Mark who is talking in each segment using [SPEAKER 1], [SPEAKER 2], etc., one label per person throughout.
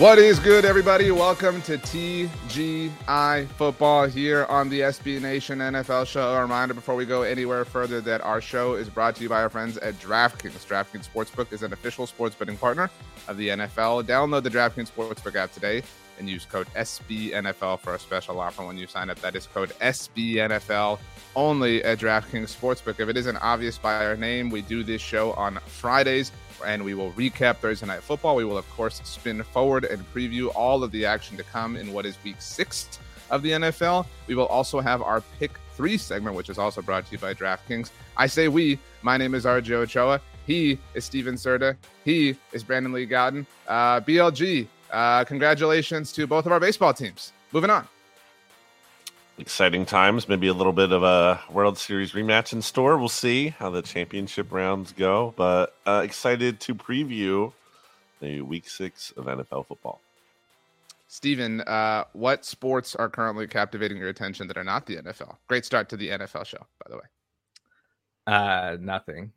[SPEAKER 1] What is good, everybody? Welcome to TGI Football here on the SB Nation NFL Show. A reminder before we go anywhere further that our show is brought to you by our friends at DraftKings. DraftKings Sportsbook is an official sports betting partner of the NFL. Download the DraftKings Sportsbook app today and use code SBNFL for a special offer when you sign up. That is code SBNFL only at DraftKings Sportsbook. If it isn't obvious by our name, we do this show on Fridays and we will recap Thursday Night Football. We will, of course, spin forward and preview all of the action to come in what is week six of the NFL. We will also have our pick three segment, which is also brought to you by DraftKings. I say we. My name is RJ Ochoa. He is Stephen Serda. He is Brandon Lee Gowton. Uh, BLG, uh, congratulations to both of our baseball teams. Moving on
[SPEAKER 2] exciting times. Maybe a little bit of a World Series rematch in store. We'll see how the championship rounds go. But uh, excited to preview the Week Six of NFL football.
[SPEAKER 1] Stephen, uh, what sports are currently captivating your attention that are not the NFL? Great start to the NFL show, by the way.
[SPEAKER 3] Uh, nothing.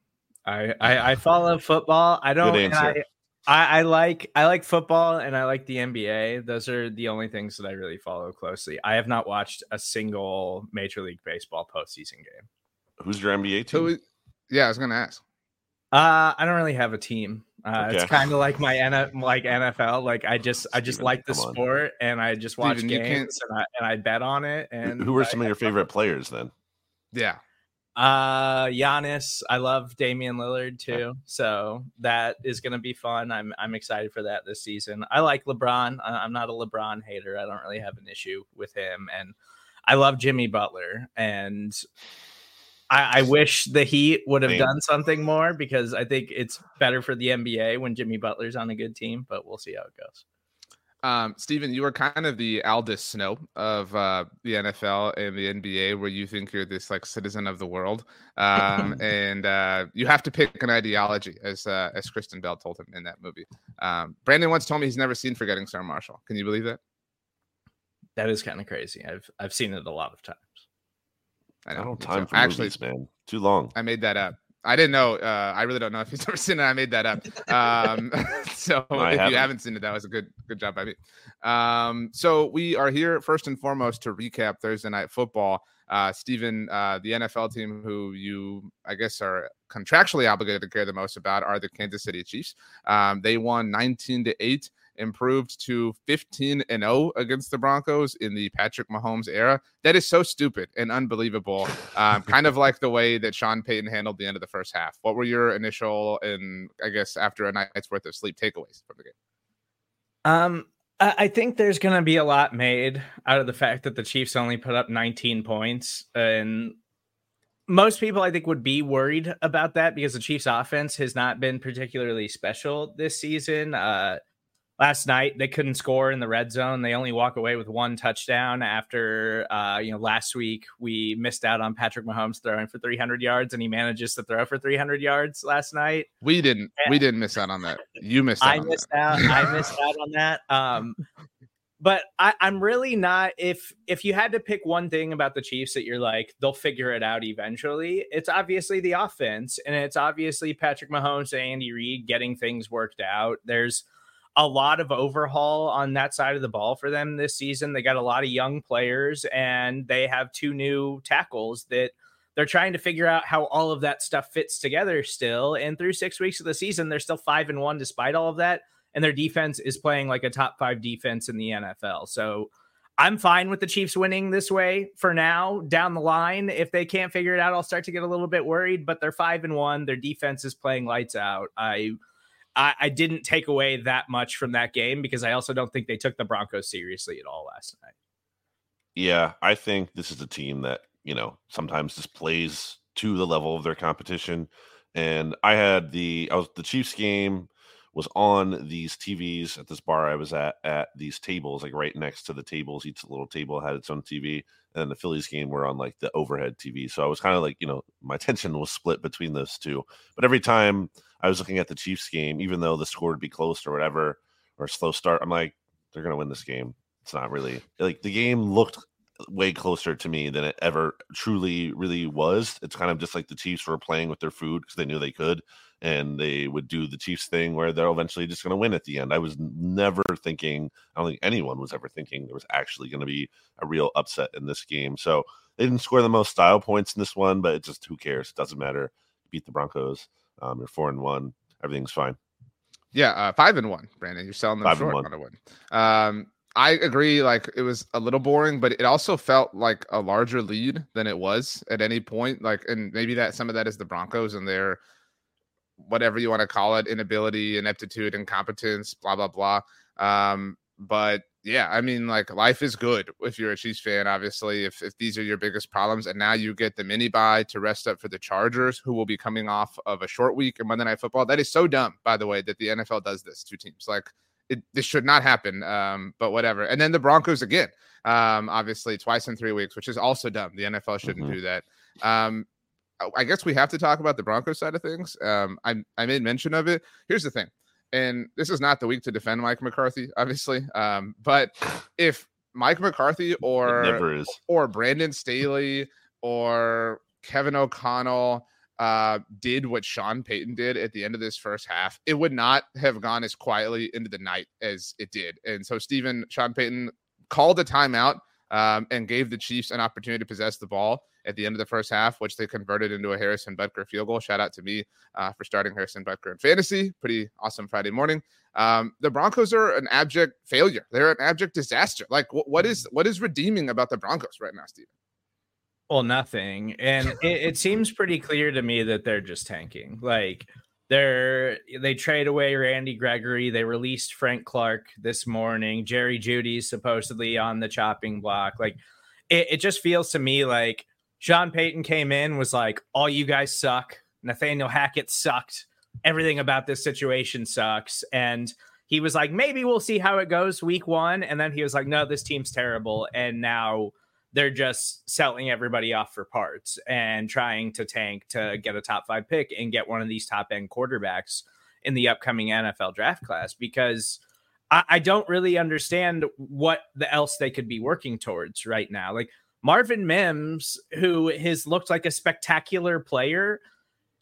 [SPEAKER 3] I I, I follow football. I don't. I, I, I, like I like football and I like the NBA. Those are the only things that I really follow closely. I have not watched a single Major League Baseball postseason game.
[SPEAKER 2] Who's your NBA team?
[SPEAKER 1] Who, yeah, I was gonna ask.
[SPEAKER 3] Uh, I don't really have a team. Uh, okay. It's kind of like my N- like NFL. Like I just I just like the sport on. and I just watch Stephen, games and I, and I bet on it. And
[SPEAKER 2] who are some I, of your favorite players then?
[SPEAKER 1] Yeah,
[SPEAKER 3] uh, Giannis. I love Damian Lillard too, so that is going to be fun. I'm I'm excited for that this season. I like LeBron. I'm not a LeBron hater. I don't really have an issue with him, and I love Jimmy Butler. And I, I wish the Heat would have done something more because I think it's better for the NBA when Jimmy Butler's on a good team. But we'll see how it goes.
[SPEAKER 1] Um, Stephen, you are kind of the Aldous Snow of uh, the NFL and the NBA, where you think you're this like citizen of the world, um, and uh, you have to pick an ideology, as uh, as Kristen Bell told him in that movie. Um, Brandon once told me he's never seen Forgetting Sarah Marshall. Can you believe that?
[SPEAKER 3] That is kind of crazy. I've I've seen it a lot of times.
[SPEAKER 2] I, know. I don't time so, for actually, movies, man. Too long.
[SPEAKER 1] I made that up. I didn't know. Uh, I really don't know if he's ever seen it. I made that up. Um, so no, if haven't. you haven't seen it, that was a good good job by me. Um, so we are here first and foremost to recap Thursday night football. Uh, Stephen, uh, the NFL team who you, I guess, are contractually obligated to care the most about are the Kansas City Chiefs. Um, they won 19 to 8 improved to 15 and 0 against the Broncos in the Patrick Mahomes era. That is so stupid and unbelievable. Um, kind of like the way that Sean Payton handled the end of the first half. What were your initial and I guess after a night's worth of sleep takeaways from the game?
[SPEAKER 3] Um, I think there's going to be a lot made out of the fact that the Chiefs only put up 19 points and most people I think would be worried about that because the Chiefs offense has not been particularly special this season. Uh, last night they couldn't score in the red zone they only walk away with one touchdown after uh, you know last week we missed out on patrick mahomes throwing for 300 yards and he manages to throw for 300 yards last night
[SPEAKER 1] we didn't and we didn't miss out on that you missed out.
[SPEAKER 3] i missed
[SPEAKER 1] that.
[SPEAKER 3] out i missed out on that um but I, I'm really not. If if you had to pick one thing about the Chiefs that you're like they'll figure it out eventually, it's obviously the offense, and it's obviously Patrick Mahomes and Andy Reid getting things worked out. There's a lot of overhaul on that side of the ball for them this season. They got a lot of young players, and they have two new tackles that they're trying to figure out how all of that stuff fits together still. And through six weeks of the season, they're still five and one despite all of that and their defense is playing like a top five defense in the NFL. So I'm fine with the Chiefs winning this way for now. Down the line, if they can't figure it out, I'll start to get a little bit worried. But they're five and one. Their defense is playing lights out. I, I, I didn't take away that much from that game because I also don't think they took the Broncos seriously at all last night.
[SPEAKER 2] Yeah, I think this is a team that you know sometimes just plays to the level of their competition. And I had the I was the Chiefs game was on these TVs at this bar I was at at these tables, like right next to the tables. Each little table had its own TV, and the Phillies game were on like the overhead TV. So I was kind of like, you know, my attention was split between those two. But every time I was looking at the Chiefs game, even though the score would be close or whatever, or slow start, I'm like, they're gonna win this game. It's not really like the game looked way closer to me than it ever truly really was. It's kind of just like the Chiefs were playing with their food because they knew they could, and they would do the Chiefs thing where they're eventually just going to win at the end. I was never thinking, I don't think anyone was ever thinking there was actually going to be a real upset in this game. So they didn't score the most style points in this one, but it just who cares? It doesn't matter. beat the Broncos. Um, you're four and one. Everything's fine.
[SPEAKER 1] Yeah, uh, five and one, Brandon. You're selling them five short on a win. Um, I agree. Like it was a little boring, but it also felt like a larger lead than it was at any point. Like, and maybe that some of that is the Broncos and their whatever you want to call it, inability, ineptitude, incompetence, blah blah blah. Um, but yeah, I mean, like life is good if you're a Chiefs fan. Obviously, if if these are your biggest problems, and now you get the mini bye to rest up for the Chargers, who will be coming off of a short week in Monday Night Football. That is so dumb, by the way, that the NFL does this to teams. Like it, this should not happen. Um, but whatever. And then the Broncos again, um, obviously twice in three weeks, which is also dumb. The NFL shouldn't mm-hmm. do that. Um, I guess we have to talk about the Broncos side of things. Um, I I made mention of it. Here's the thing, and this is not the week to defend Mike McCarthy, obviously. Um, but if Mike McCarthy or or Brandon Staley or Kevin O'Connell uh, did what Sean Payton did at the end of this first half, it would not have gone as quietly into the night as it did. And so Stephen Sean Payton called a timeout um, and gave the Chiefs an opportunity to possess the ball at the end of the first half, which they converted into a Harrison Butker field goal. Shout out to me uh, for starting Harrison Butker in fantasy. Pretty awesome Friday morning. Um, the Broncos are an abject failure. They're an abject disaster. Like, wh- what is what is redeeming about the Broncos right now, Stephen?
[SPEAKER 3] Well, nothing. And it, it seems pretty clear to me that they're just tanking. Like they're they trade away Randy Gregory. They released Frank Clark this morning. Jerry Jeudy's supposedly on the chopping block. Like it, it just feels to me like Sean Payton came in, was like, all you guys suck. Nathaniel Hackett sucked. Everything about this situation sucks. And he was like, maybe we'll see how it goes week one. And then he was like, no, this team's terrible. And now they're just selling everybody off for parts and trying to tank to get a top five pick and get one of these top end quarterbacks in the upcoming NFL draft class because I, I don't really understand what the else they could be working towards right now. Like Marvin Mims, who has looked like a spectacular player,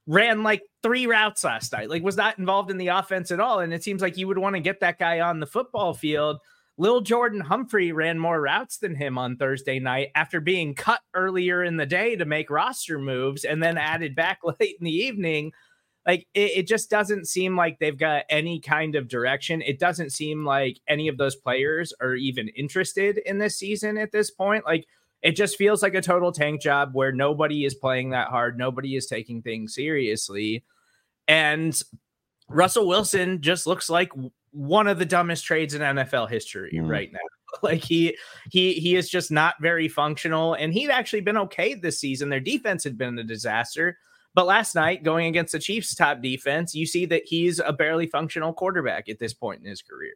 [SPEAKER 3] ran like three routes last night, like was not involved in the offense at all. And it seems like you would want to get that guy on the football field Lil Jordan Humphrey ran more routes than him on Thursday night after being cut earlier in the day to make roster moves and then added back late in the evening. Like it, it, just doesn't seem like they've got any kind of direction. It doesn't seem like any of those players are even interested in this season at this point. Like it just feels like a total tank job where nobody is playing that hard, nobody is taking things seriously. And Russell Wilson just looks like one of the dumbest trades in NFL history mm. right now. Like he he he is just not very functional and he'd actually been okay this season. Their defense had been a disaster. But last night, going against the Chiefs' top defense, you see that he's a barely functional quarterback at this point in his career.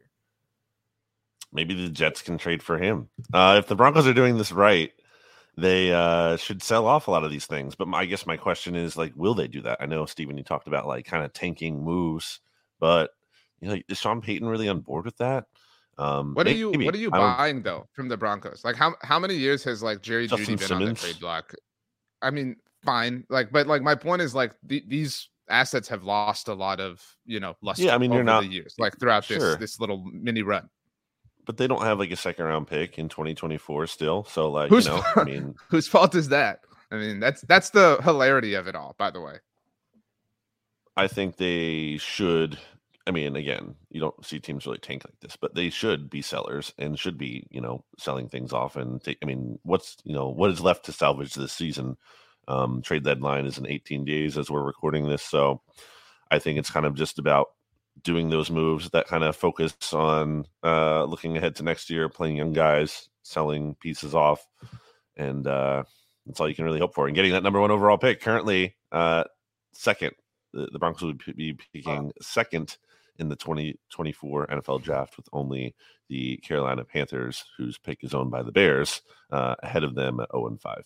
[SPEAKER 2] Maybe the Jets can trade for him. Uh, if the Broncos are doing this right, they uh, should sell off a lot of these things. But my, I guess my question is, like, will they do that? I know, Stephen, you talked about like kind of tanking moves, but you know, is Sean Payton really on board with that? Um,
[SPEAKER 1] What are you
[SPEAKER 2] maybe.
[SPEAKER 1] What are you buying though from the Broncos? Like how how many years has like Jerry
[SPEAKER 2] Justin
[SPEAKER 1] Jeudy been on the trade block? I mean, fine. Like, but like my point is like the, these assets have lost a lot of you know luster.
[SPEAKER 2] I mean, you're not-
[SPEAKER 1] the years like throughout this this little mini run.
[SPEAKER 2] But they don't have like a second round pick in 2024 still. So like,
[SPEAKER 1] Who's-
[SPEAKER 2] you know, I mean,
[SPEAKER 1] Whose fault is that? I mean, that's that's the hilarity of it all. By the way,
[SPEAKER 2] I think they should. I mean, again, you don't see teams really tank like this, but they should be sellers and should be, you know, selling things off and take. I mean, what's you know what is left to salvage this season? Um, trade deadline is in 18 days as we're recording this, so I think it's kind of just about doing those moves that kind of focus on uh, looking ahead to next year, playing young guys, selling pieces off, and uh, that's all you can really hope for. And getting that number one overall pick currently uh, second the, the Broncos would be picking second in the 2024 NFL draft with only the Carolina Panthers, whose pick is owned by the Bears, uh, ahead of them at 0 and 5.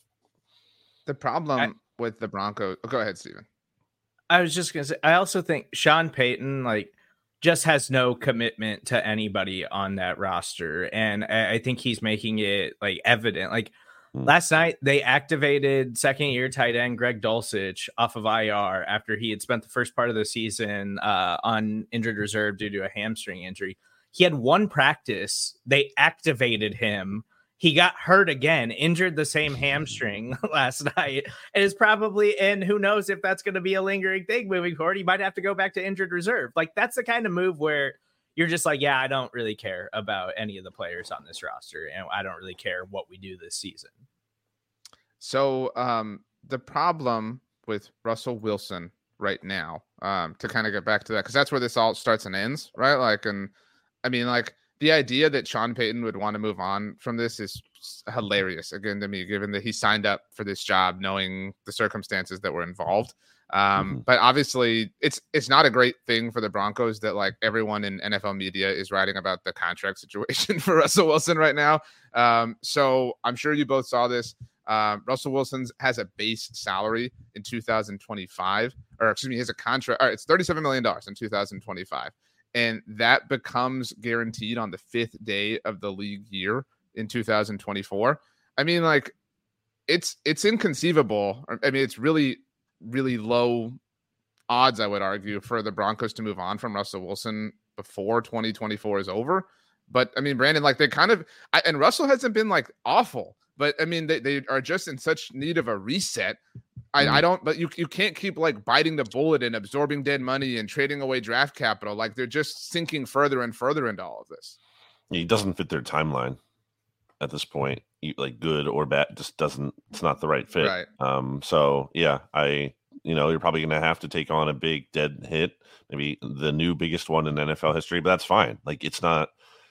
[SPEAKER 1] the problem with the Broncos. oh, go ahead, Stephen.
[SPEAKER 3] I was just gonna say, I also think Sean Payton like just has no commitment to anybody on that roster, and I, I think he's making it like evident. Like
[SPEAKER 2] Hmm.
[SPEAKER 3] last night, they activated second year tight end Greg Dulcich off of IR after he had spent the first part of the season uh, on injured reserve due to a hamstring injury. He had one practice. They activated him. He got hurt again, injured the same hamstring last night and is probably and who knows if that's going to be a lingering thing moving forward. He might have to go back to injured reserve. Like that's the kind of move where you're just like, yeah, I don't really care about any of the players on this roster, and I don't really care what we do this season.
[SPEAKER 1] So um, the problem with Russell Wilson right now, um, to kind of get back to that, because that's where this all starts and ends, right? Like, and I mean, like the idea that Sean Payton would want to move on from this is hilarious again to me, given that he signed up for this job knowing the circumstances that were involved. Um,
[SPEAKER 2] Mhm.
[SPEAKER 1] But obviously, it's it's not a great thing for the Broncos that like everyone in NFL media is writing about the contract situation for Russell Wilson right now. Um, so I'm sure you both saw this. Um, Russell Wilson's has a base salary in 2025, or excuse me, he has a contract. All right, it's 37 million dollars in 2025, and that becomes guaranteed on the fifth day of the league year in 2024. I mean, like, it's it's inconceivable. I mean, it's really really low odds, I would argue, for the Broncos to move on from Russell Wilson before 2024 is over. But I mean, Brandon, like they kind of, I, and Russell hasn't been like awful, but I mean, they, they are just in such need of a reset. I, I don't, but you you can't keep like biting the bullet and absorbing dead money and trading away draft capital. Like they're just sinking further and further into all of this.
[SPEAKER 2] He doesn't fit their timeline at this point, like good or bad, just doesn't, it's not the right fit.
[SPEAKER 1] Right.
[SPEAKER 2] Um, so yeah, I, you know, you're probably going to have to take on a big dead hit, maybe the new biggest one in NFL history, but that's fine. Like it's not,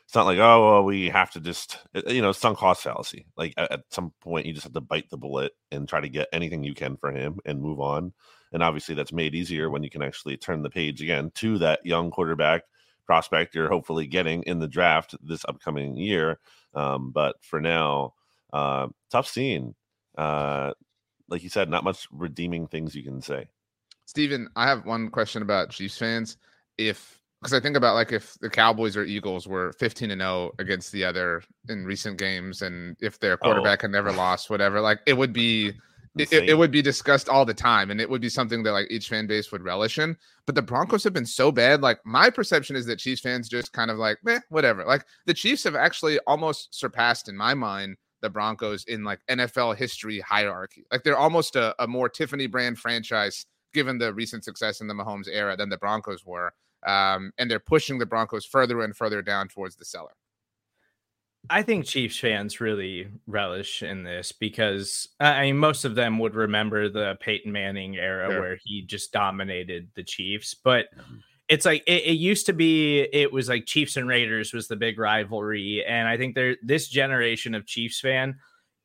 [SPEAKER 2] it's not like oh well, we have to just you know sunk cost fallacy. Like at, at some point, you just have to bite the bullet and try to get anything you can for him and move on. And obviously, that's made easier when you can actually turn the page again to that young quarterback prospect you're hopefully getting in the draft this upcoming year. Um, but for now, uh, tough scene. Uh, like you said, not much redeeming things you can say.
[SPEAKER 1] Stephen, I have one question about Chiefs fans. If because I think about like if the Cowboys or Eagles were 15 and 0 against the other in recent games, and if their oh. quarterback had never lost, whatever, like it would be it, it- it would be discussed all the time, and it would be something that like each fan base would relish in. But the Broncos have been so bad. Like my perception is that Chiefs fans just kind of like, meh, whatever. Like the Chiefs have actually almost surpassed in my mind the Broncos in like NFL history hierarchy. Like they're almost a, a more Tiffany brand franchise given the recent success in the Mahomes era than the Broncos were. Um, and they're pushing the Broncos further and further down towards the cellar.
[SPEAKER 3] I think Chiefs fans really relish in this because I mean most of them would remember the Peyton Manning era
[SPEAKER 1] Sure.
[SPEAKER 3] where he just dominated the Chiefs, but it's like it, it used to be it was like Chiefs and Raiders was the big rivalry and I think there this generation of Chiefs fan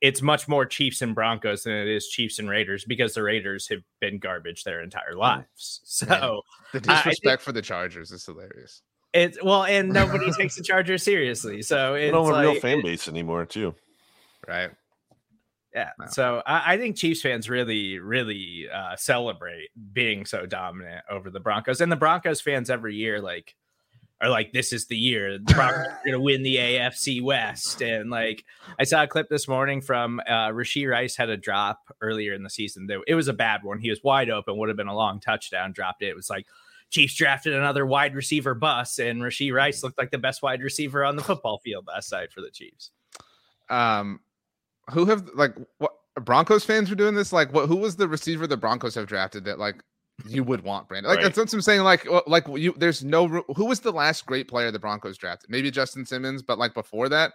[SPEAKER 3] it's much more Chiefs and Broncos than it is Chiefs and Raiders because the Raiders have been garbage their entire lives. So
[SPEAKER 1] The
[SPEAKER 3] I- I
[SPEAKER 1] disrespect for the Chargers is hilarious.
[SPEAKER 3] it's well and nobody takes the Chargers seriously. So
[SPEAKER 2] They
[SPEAKER 3] it's
[SPEAKER 2] don't have a real fan base anymore, too.
[SPEAKER 1] Right.
[SPEAKER 3] Yeah.
[SPEAKER 1] Wow.
[SPEAKER 3] So I, I think Chiefs fans really, really uh, celebrate being so dominant over the Broncos, and the Broncos fans every year like are like, "This is the year Broncos are going to win the AFC West." And like, I saw a clip this morning from uh, Rashee Rice had a drop earlier in the season. It was a bad one. He was wide open, would have been a long touchdown. Dropped it. It was like Chiefs drafted another wide receiver bus, and Rashee Rice looked like the best wide receiver on the football field last night for the Chiefs.
[SPEAKER 1] Um, who have like what Broncos fans were doing this? Like, what? Who was the receiver the Broncos have drafted that like you would want, Brandon? Like right. that's what I'm saying. Like, like you, there's no. Who was the last great player the Broncos drafted? Maybe Justin Simmons, but like before that,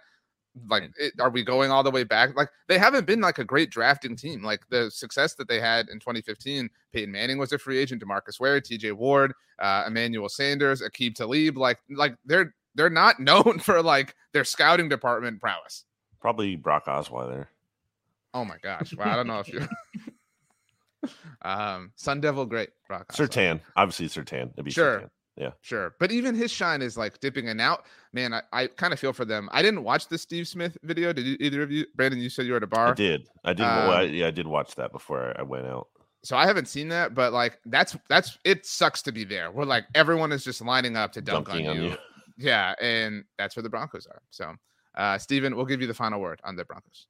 [SPEAKER 1] like it, are we going all the way back like they haven't been like a great drafting team like the success that they had in 2015 peyton manning was a free agent demarcus ware tj ward uh, emmanuel sanders aqib talib like like they're they're not known for like their scouting department prowess
[SPEAKER 2] probably brock osweiler
[SPEAKER 1] oh my gosh well i don't know if you um sun devil great
[SPEAKER 2] brock osweiler. Surtain obviously Surtain it'd be
[SPEAKER 1] sure.
[SPEAKER 2] Yeah.
[SPEAKER 1] Sure. But even his shine is like dipping and out. Man, I, I kind of feel for them. I didn't watch the Steve Smith video. Did you, either of you? Brandon, you said you were at a bar. I
[SPEAKER 2] did. I did. Um, well, I, yeah, I did watch that before I went out.
[SPEAKER 1] So I haven't seen that, but like that's that's it sucks to be there. Where like everyone is just lining up to dunk on you. on you. Yeah, and that's where the Broncos are. So, uh, Stephen, we'll give you the final word on the Broncos.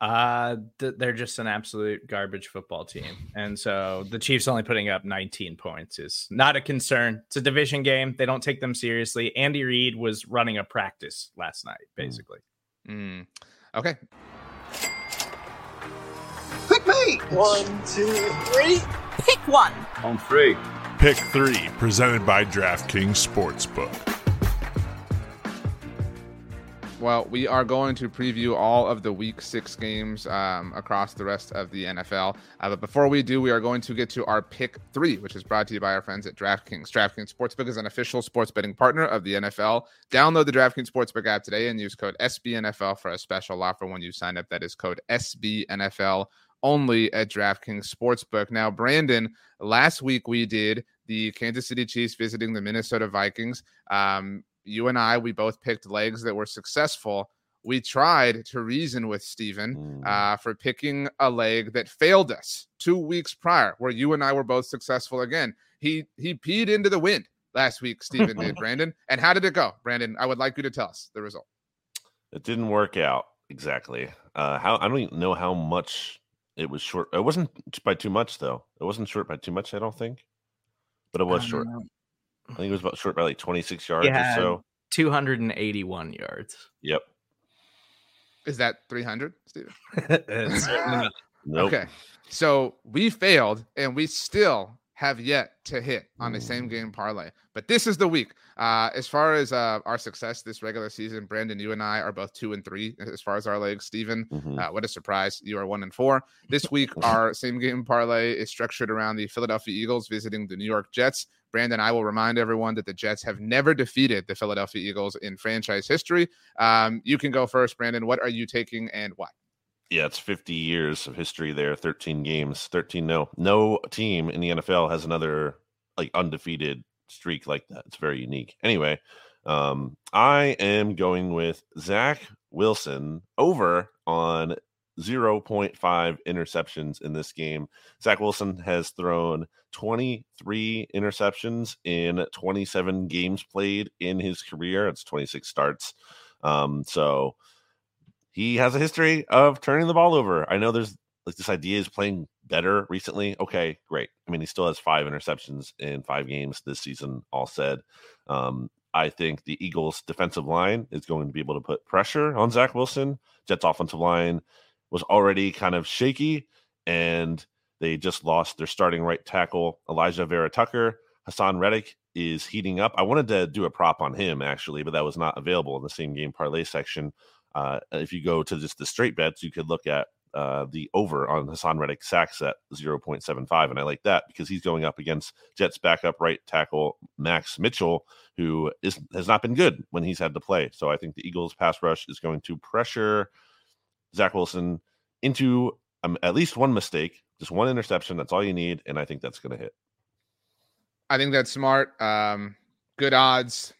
[SPEAKER 3] Uh, th- they're just an absolute garbage football team, and so the Chiefs only putting up 19 points is not a concern. It's a division game; they don't take them seriously. Andy Reid was running a practice last night, hmm. basically.
[SPEAKER 1] Mm. Okay.
[SPEAKER 4] Pick me.
[SPEAKER 5] One, two, three.
[SPEAKER 4] Pick one.
[SPEAKER 6] On three.
[SPEAKER 7] Pick three, presented by DraftKings Sportsbook.
[SPEAKER 1] Well, we are going to preview all of the week six games um, across the rest of the NFL. Uh, but before we do, we are going to get to our pick three, which is brought to you by our friends at DraftKings. DraftKings Sportsbook is an official sports betting partner of the NFL. Download the DraftKings Sportsbook app today and use code SBNFL for a special offer when you sign up. That is code SBNFL only at DraftKings Sportsbook. Now, Brandon, last week we did the Kansas City Chiefs visiting the Minnesota Vikings. Um, you and I, we both picked legs that were successful. We tried to reason with Stephen mm. uh, for picking a leg that failed us two weeks prior, where you and I were both successful again. He he peed into the wind last week, Stephen did, Brandon. And how did it go, Brandon? I would like you to tell us the result.
[SPEAKER 2] It didn't work out exactly. Uh, how I don't even know how much it was short. It wasn't by too much though. It wasn't short by too much. I don't think, but it was short. Know. I think it was about short by like 26 yards or so.
[SPEAKER 3] 281 yards.
[SPEAKER 2] Yep.
[SPEAKER 1] Is that 300, Stephen?
[SPEAKER 2] nope.
[SPEAKER 1] Okay. So we failed and we still have yet to hit on the same game parlay. But this is the week. Uh, as far as uh, our success this regular season, Brandon, you and I are both two and three as far as our legs. Stephen, mm-hmm. uh, what a surprise. You are one and four. This week, our same game parlay is structured around the Philadelphia Eagles visiting the New York Jets. Brandon, I will remind everyone that the Jets have never defeated the Philadelphia Eagles in franchise history. Um, you can go first, Brandon. What are you taking and why?
[SPEAKER 2] Yeah, it's 50 years of history there, 13 games, 13 no. No team in the NFL has another like undefeated streak like that. It's very unique. Anyway, um, I am going with Zach Wilson over on 0.5 interceptions in this game. Zach Wilson has thrown 23 interceptions in 27 games played in his career. It's 26 starts. Um, so he has a history of turning the ball over. I know there's like this idea is playing better recently. Okay, great. I mean, he still has five interceptions in five games this season, all said. Um, I think the Eagles' defensive line is going to be able to put pressure on Zach Wilson. Jets' offensive line was already kind of shaky, and they just lost their starting right tackle, Alijah Vera-Tucker. Haason Reddick is heating up. I wanted to do a prop on him actually, but that was not available in the same game parlay section. Uh, if you go to just the straight bets, you could look at uh, the over on Haason Reddick sacks at 0.75. And I like that because he's going up against Jets backup right tackle Max Mitchell, who is has not been good when he's had to play. So I think the Eagles pass rush is going to pressure Zach Wilson into um, at least one mistake, just one interception. That's all you need. And I think that's going to hit.
[SPEAKER 1] I think that's smart. Um, good odds,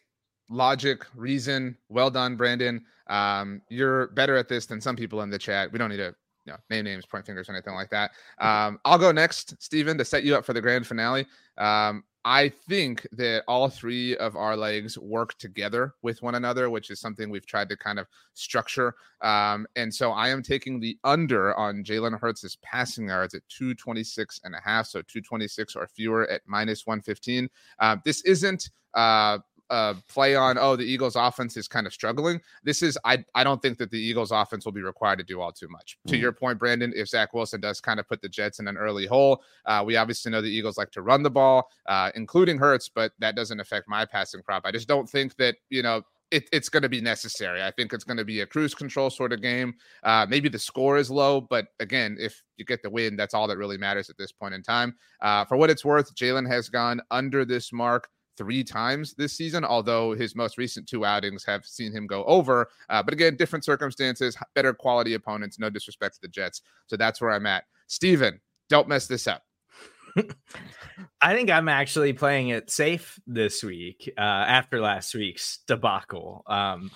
[SPEAKER 1] logic, reason. Well done, Brandon. Um, you're better at this than some people in the chat. We don't need to you know, name names, point fingers, or anything like that. Um, I'll go next, Stephen, to set you up for the grand finale. Um, I think that all three of our legs work together with one another, which is something we've tried to kind of structure. Um, and so I am taking the under on Jalen Hurts' passing yards at 226 and a half. So 226 or fewer at minus 115. Uh, this isn't uh, uh, play on oh the Eagles offense is kind of struggling. This is I I don't think that the Eagles offense will be required to do all too much. Mm. To your point, Brandon, if Zach Wilson does kind of put the Jets in an early hole, uh, we obviously know the Eagles like to run the ball, uh, including Hurts, but that doesn't affect my passing prop. I just don't think that you know it, it's going to be necessary. I think it's going to be a cruise control sort of game. Uh, maybe the score is low, but again, if you get the win, that's all that really matters at this point in time. Uh, for what it's worth, Jalen has gone under this mark three times this season, although his most recent two outings have seen him go over. Uh, but again, different circumstances, better quality opponents. No disrespect to the Jets. So that's where I'm at. Steven, don't mess this up.
[SPEAKER 3] I think I'm actually playing it safe this week uh, after last week's debacle. Um,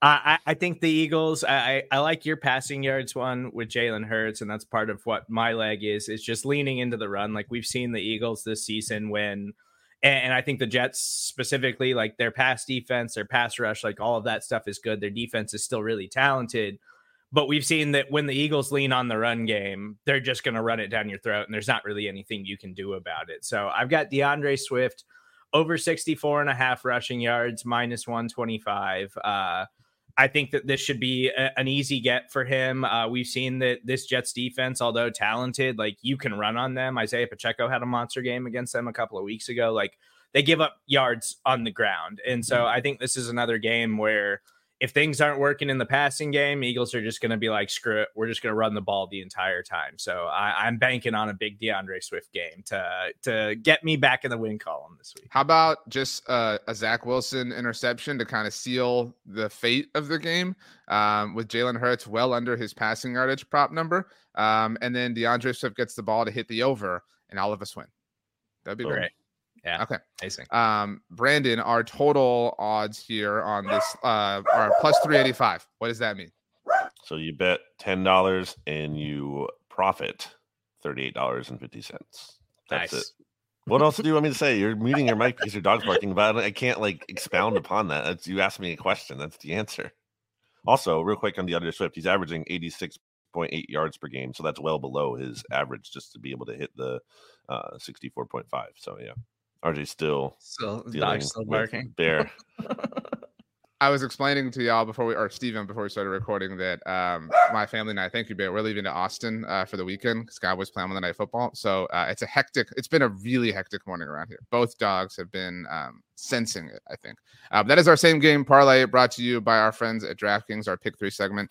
[SPEAKER 3] I, I, think the Eagles. I, I like your passing yards one with Jalen Hurts, and that's part of what my leg is. Is just leaning into the run. Like we've seen the Eagles this season when and, and I think the Jets specifically, like their pass defense, their pass rush, like all of that stuff is good. Their defense is still really talented. But we've seen that when the Eagles lean on the run game, they're just going to run it down your throat, and there's not really anything you can do about it. So I've got D'Andre Swift over 64 and a half rushing yards, minus 125. Uh, I think that this should be a, an easy get for him. Uh, we've seen that this Jets defense, although talented, like you can run on them. Isaiah Pacheco had a monster game against them a couple of weeks ago. Like they give up yards on the ground. And so I think this is another game where if things aren't working in the passing game, Eagles are just going to be like, screw it. We're just going to run the ball the entire time. So I, am banking on a big D'Andre Swift game to to get me back in the win column this week.
[SPEAKER 1] How about just uh, a Zach Wilson interception to kind of seal the fate of the game um, with Jalen Hurts well under his passing yardage prop number, um, and then D'Andre Swift gets the ball to hit the over, and all of us win. That'd be great.
[SPEAKER 3] Yeah.
[SPEAKER 1] Okay.
[SPEAKER 3] Amazing.
[SPEAKER 1] Um, Brandon, our total odds here on this uh, are plus 385. What does that mean?
[SPEAKER 2] So you bet $10 and you profit $38.50. That's nice. it. What else do you want me to say? You're muting your mic because your dog's barking, but I can't like expound upon that. That's, you asked me a question. That's the answer. Also, real quick on the other Swift, he's averaging 86.8 yards per game. So that's well below his average just to be able to hit the uh, 64.5. So, yeah. RJ still
[SPEAKER 3] still dog still barking.
[SPEAKER 2] Bear.
[SPEAKER 1] I was explaining to y'all before we, or Stephen, before we started recording, that um, my family and I, thank you, Bear, we're leaving to Austin uh, for the weekend because God was playing on the Night Football. So uh, it's a hectic, it's been a really hectic morning around here. Both dogs have been um, sensing it, I think. Uh, that is our same game parlay brought to you by our friends at DraftKings, our pick three segment.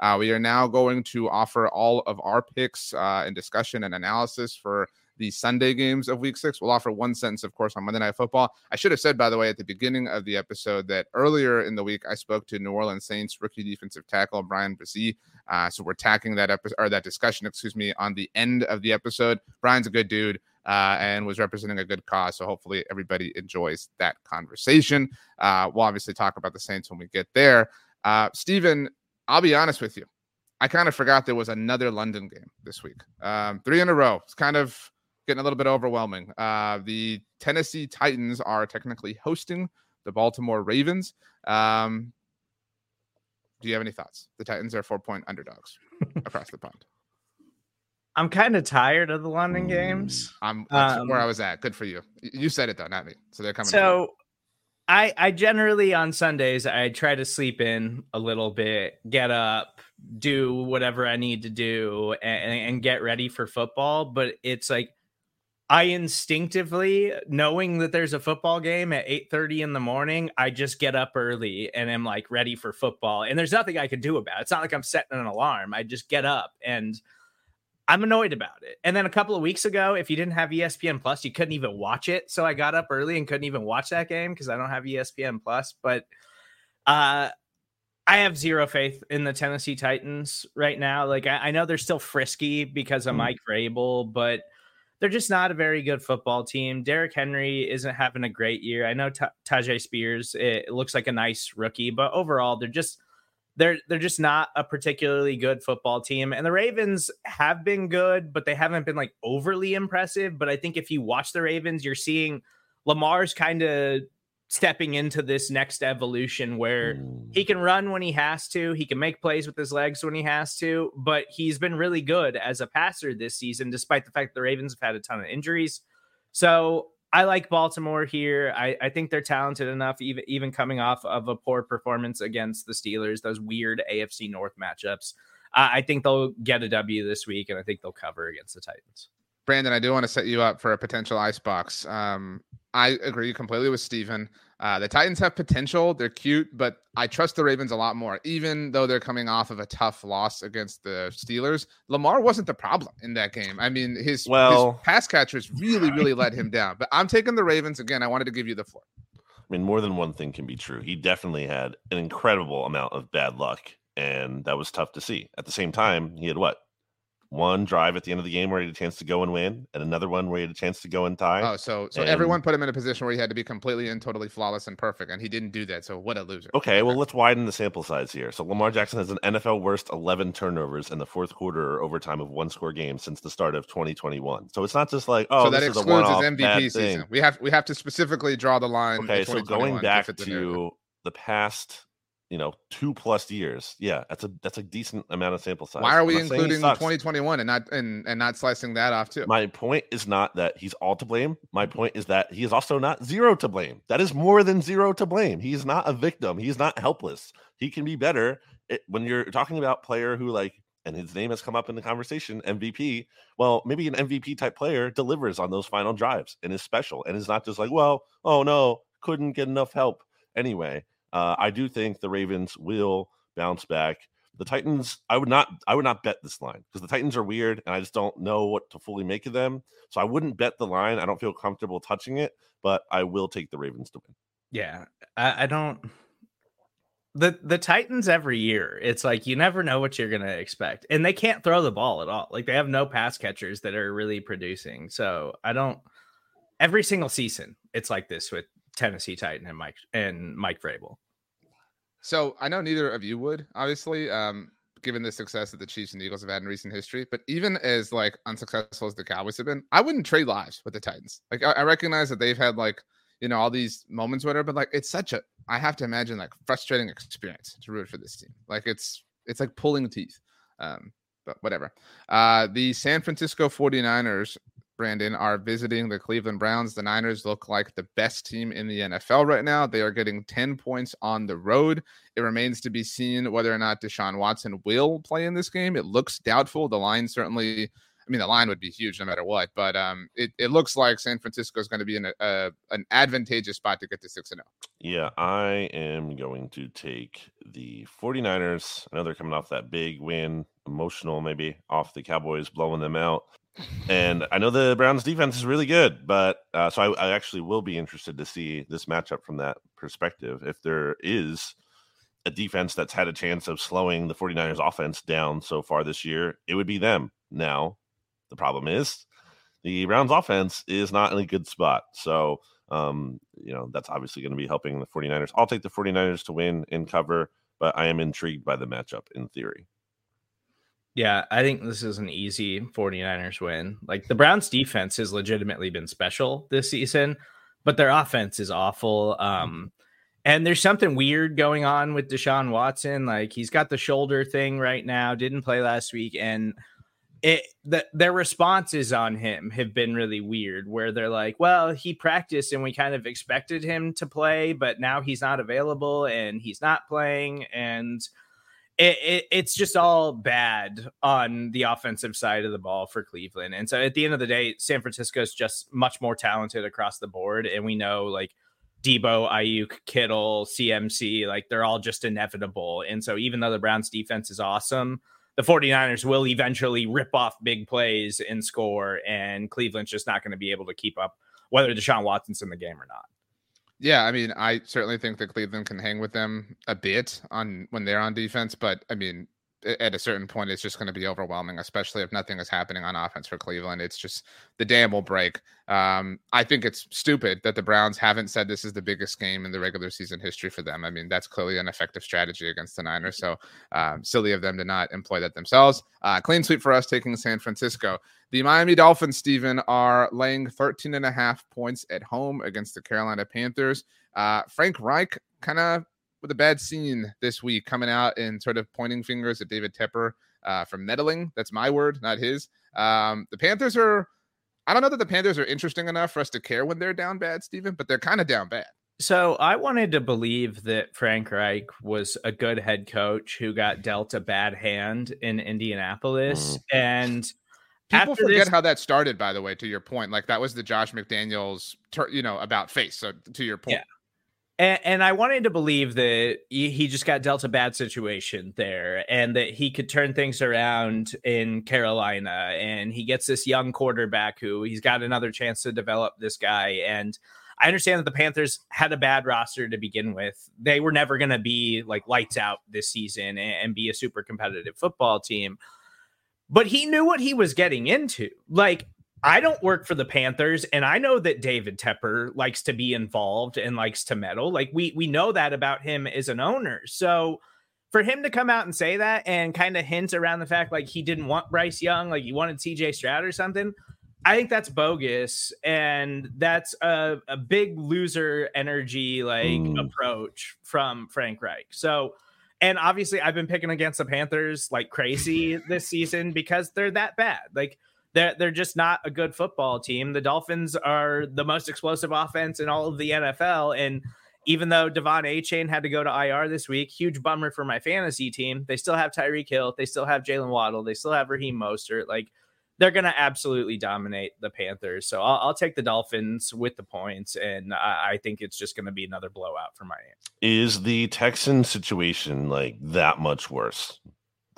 [SPEAKER 1] Uh, we are now going to offer all of our picks uh, and discussion and analysis for the Sunday games of week six. We'll offer one sentence, of course, on Monday Night Football. I should have said, by the way, at the beginning of the episode that earlier in the week I spoke to New Orleans Saints rookie defensive tackle Bryan Bresee. Uh, so we're tacking that episode or that discussion, excuse me, on the end of the episode. Bryan's a good dude uh, and was representing a good cause. So hopefully everybody enjoys that conversation. Uh, we'll obviously talk about the Saints when we get there. Uh, Stephen, I'll be honest with you. I kind of forgot there was another London game this week. Um, three in a row. It's kind of getting a little bit overwhelming. Uh, the Tennessee Titans are technically hosting the Baltimore Ravens. Um, do you have any thoughts? The Titans are four point underdogs across the pond.
[SPEAKER 3] I'm kind of tired of the London games.
[SPEAKER 1] I'm that's
[SPEAKER 3] Um,
[SPEAKER 1] where I was at. Good for you. You said it though, not me. So they're coming.
[SPEAKER 3] So I I generally on Sundays I try to sleep in a little bit, get up, do whatever I need to do and, and get ready for football, but it's like I instinctively knowing that there's a football game at 8:30 in the morning, I just get up early and am like ready for football. And there's nothing I can do about it. It's not like I'm setting an alarm. I just get up and I'm annoyed about it. And then a couple of weeks ago, if you didn't have ESPN Plus, you couldn't even watch it. So I got up early and couldn't even watch that game because I don't have ESPN Plus. But uh I have zero faith in the Tennessee Titans right now. Like I, I know they're still frisky because of
[SPEAKER 2] Mm.
[SPEAKER 3] Mike Vrabel, but they're just not a very good football team. Derrick Henry isn't having a great year. I know Ta- Tyjae Spears it looks like a nice rookie, but overall they're just they're they're just not a particularly good football team. And the Ravens have been good, but they haven't been like overly impressive. But I think if you watch the Ravens, you're seeing Lamar's kind of stepping into this next evolution where
[SPEAKER 2] Mm.
[SPEAKER 3] he can run when he has to, he can make plays with his legs when he has to, but he's been really good as a passer this season, despite the fact the Ravens have had a ton of injuries. So I like Baltimore here. I, I think they're talented enough, even even coming off of a poor performance against the Steelers, those weird AFC North matchups. I think they'll get a W this week, and I think they'll cover against the Titans.
[SPEAKER 1] Brandon, I do want to set you up for a potential ice box. Um, I agree completely with Stephen. Uh, the Titans have potential. They're cute, but I trust the Ravens a lot more, even though they're coming off of a tough loss against the Steelers. Lamar wasn't the problem in that game. I mean, his,
[SPEAKER 2] Well-
[SPEAKER 1] his pass catchers really, really let him down. But I'm taking the Ravens again. I wanted to give you the floor.
[SPEAKER 2] I mean, more than one thing can be true. He definitely had an incredible amount of bad luck, and that was tough to see. At the same time, he had what? One drive at the end of the game where he had a chance to go and win, and another one where he had a chance to go and tie.
[SPEAKER 1] Oh, so so
[SPEAKER 2] And-
[SPEAKER 1] everyone put him in a position where he had to be completely and totally flawless and perfect, and he didn't do that. So what a loser.
[SPEAKER 2] Okay, well, let's widen the sample size here. So Lamar Jackson has an NFL worst 11 turnovers in the fourth quarter or overtime of one score games since the start of 2021. So it's not just like, oh,
[SPEAKER 1] so that
[SPEAKER 2] this is a
[SPEAKER 1] excludes his MVP season.
[SPEAKER 2] thing.
[SPEAKER 1] We have we have to specifically draw the line.
[SPEAKER 2] Okay, so going back
[SPEAKER 1] narrative.
[SPEAKER 2] to the past, you know, two plus years, yeah, that's a that's a decent amount of sample size.
[SPEAKER 1] why are we
[SPEAKER 2] not saying he
[SPEAKER 1] including 2021 and not and and not slicing that off too?
[SPEAKER 2] My point is not that he's all to blame. My point is that he is also not zero to blame. That is more than zero to blame. He's not a victim. He's not helpless. He can be better. It, when you're talking about player who like, and his name has come up in the conversation, MVP. Well, maybe an MVP type player delivers on those final drives and is special and is not just like, well, oh no, couldn't get enough help anyway. Uh, I do think the Ravens will bounce back. The Titans, I would not, I would not bet this line because the Titans are weird, and I just don't know what to fully make of them. So I wouldn't bet the line. I don't feel comfortable touching it, but I will take the Ravens to win.
[SPEAKER 3] Yeah, I, I don't. The the Titans every year, it's like you never know what you're gonna expect, and they can't throw the ball at all. Like they have no pass catchers that are really producing. So I don't. Every single season, it's like this with Tennessee Titan and Mike and Mike Vrabel.
[SPEAKER 1] So I know neither of you would, obviously, um, given the success that the Chiefs and Eagles have had in recent history. But even as like unsuccessful as the Cowboys have been, I wouldn't trade lives with the Titans. Like I, I recognize that they've had like you know all these moments, whatever. But like it's such a, I have to imagine like frustrating experience to root for this team. Like it's it's like pulling teeth. Um, but whatever. Uh, the San Francisco 49ers Brandon, are visiting the Cleveland Browns. The Niners look like the best team in the NFL right now. They are getting 10 points on the road. It remains to be seen whether or not Deshaun Watson will play in this game. It looks doubtful. The line certainly, I mean, the line would be huge no matter what, but um, it, it looks like San Francisco is going to be in a, a, an advantageous spot to get to 6 0.
[SPEAKER 2] Yeah, I am going to take the 49ers. I know they're coming off that big win, emotional maybe, off the Cowboys blowing them out. And I know the Browns defense is really good, but uh, so I, I actually will be interested to see this matchup from that perspective. If there is a defense that's had a chance of slowing the 49ers offense down so far this year, it would be them. Now, the problem is the Browns offense is not in a good spot. So, um, you know, that's obviously going to be helping the 49ers. I'll take the 49ers to win and cover, but I am intrigued by the matchup in theory.
[SPEAKER 3] Yeah, I think this is an easy 49ers win. Like the Browns defense has legitimately been special this season, but their offense is awful. Um and there's something weird going on with Deshaun Watson. Like he's got the shoulder thing right now, didn't play last week and it the, their responses on him have been really weird where they're like well he practiced and we kind of expected him to play but now he's not available and he's not playing and it, it, it's just all bad on the offensive side of the ball for Cleveland. And so at the end of the day, San Francisco is just much more talented across the board. And we know like Debo, Aiyuk, Kittle, CMC, like they're all just inevitable. And so even though the Browns defense is awesome, the 49ers will eventually rip off big plays and score. And Cleveland's just not going to be able to keep up whether Deshaun Watson's in the game or not.
[SPEAKER 1] Yeah, I mean, I certainly think that Cleveland can hang with them a bit on when they're on defense, but I mean, at a certain point, it's just going to be overwhelming, especially if nothing is happening on offense for Cleveland. It's just the dam will break. Um, I think it's stupid that the Browns haven't said this is the biggest game in the regular season history for them. I mean, that's clearly an effective strategy against the Niners. So um, silly of them to not employ that themselves. Uh, clean sweep for us taking San Francisco. The Miami Dolphins, Stephen, are laying 13 and a half points at home against the Carolina Panthers. Uh, Frank Reich kind of with a bad scene this week, coming out and sort of pointing fingers at David Tepper uh, for meddling. That's my word, not his. Um, the Panthers are. I don't know that the Panthers are interesting enough for us to care when they're down bad, Stephen, but they're kind of down bad.
[SPEAKER 3] So I wanted to believe that Frank Reich was a good head coach who got dealt a bad hand in Indianapolis. Mm. And
[SPEAKER 1] people forget this, how that started, by the way, to your point. Like that was the Josh McDaniels, you know, about face. So to your point.
[SPEAKER 3] Yeah. And, and, I wanted to believe that he just got dealt a bad situation there and that he could turn things around in Carolina. And he gets this young quarterback who he's got another chance to develop this guy. And I understand that the Panthers had a bad roster to begin with. They were never going to be like lights out this season and, and be a super competitive football team. But he knew what he was getting into. Like, I don't work for the Panthers, and I know that David Tepper likes to be involved and likes to meddle. Like we we know that about him as an owner. So for him to come out and say that and kind of hint around the fact like he didn't want Bryce Young, like he wanted CJ Stroud or something, I think that's bogus, and that's a, a big loser energy like mm. approach from Frank Reich. So. And obviously, I've been picking against the Panthers like crazy this season because they're that bad. Like, they're they're just not a good football team. The Dolphins are the most explosive offense in all of the NFL, and even though De'Von Achane had to go to IR this week, huge bummer for my fantasy team. They still have Tyreek Hill, they still have Jaylen Waddle, they still have Raheem Mostert. Like they're going to absolutely dominate the Panthers. So I'll, I'll, take the Dolphins with the points, and I, I think it's just going to be another blowout for Miami.
[SPEAKER 2] Is the Texan situation like that much worse?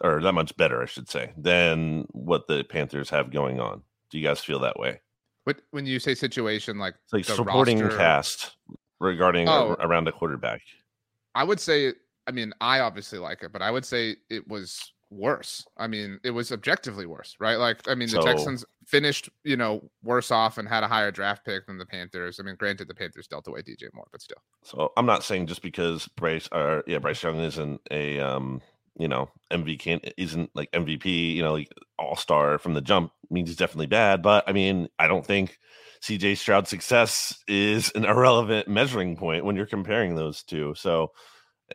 [SPEAKER 2] Or that much better, I should say, than what the Panthers have going on. Do you guys feel that way?
[SPEAKER 1] What when you say situation like
[SPEAKER 2] it's like supporting roster... cast regarding oh, a, around a quarterback?
[SPEAKER 1] I would say, I mean, I obviously like it, but I would say it was worse. I mean, it was objectively worse, right? Like, I mean, the so, Texans finished, you know, worse off and had a higher draft pick than the Panthers. I mean, granted, the Panthers dealt away DJ Moore, but still.
[SPEAKER 2] So I'm not saying just because Bryce, or yeah, Bryce Young isn't a um you know, MVP isn't like MVP, you know, like all star from the jump means he's definitely bad. But I mean, I don't think CJ Stroud's success is an irrelevant measuring point when you're comparing those two. So,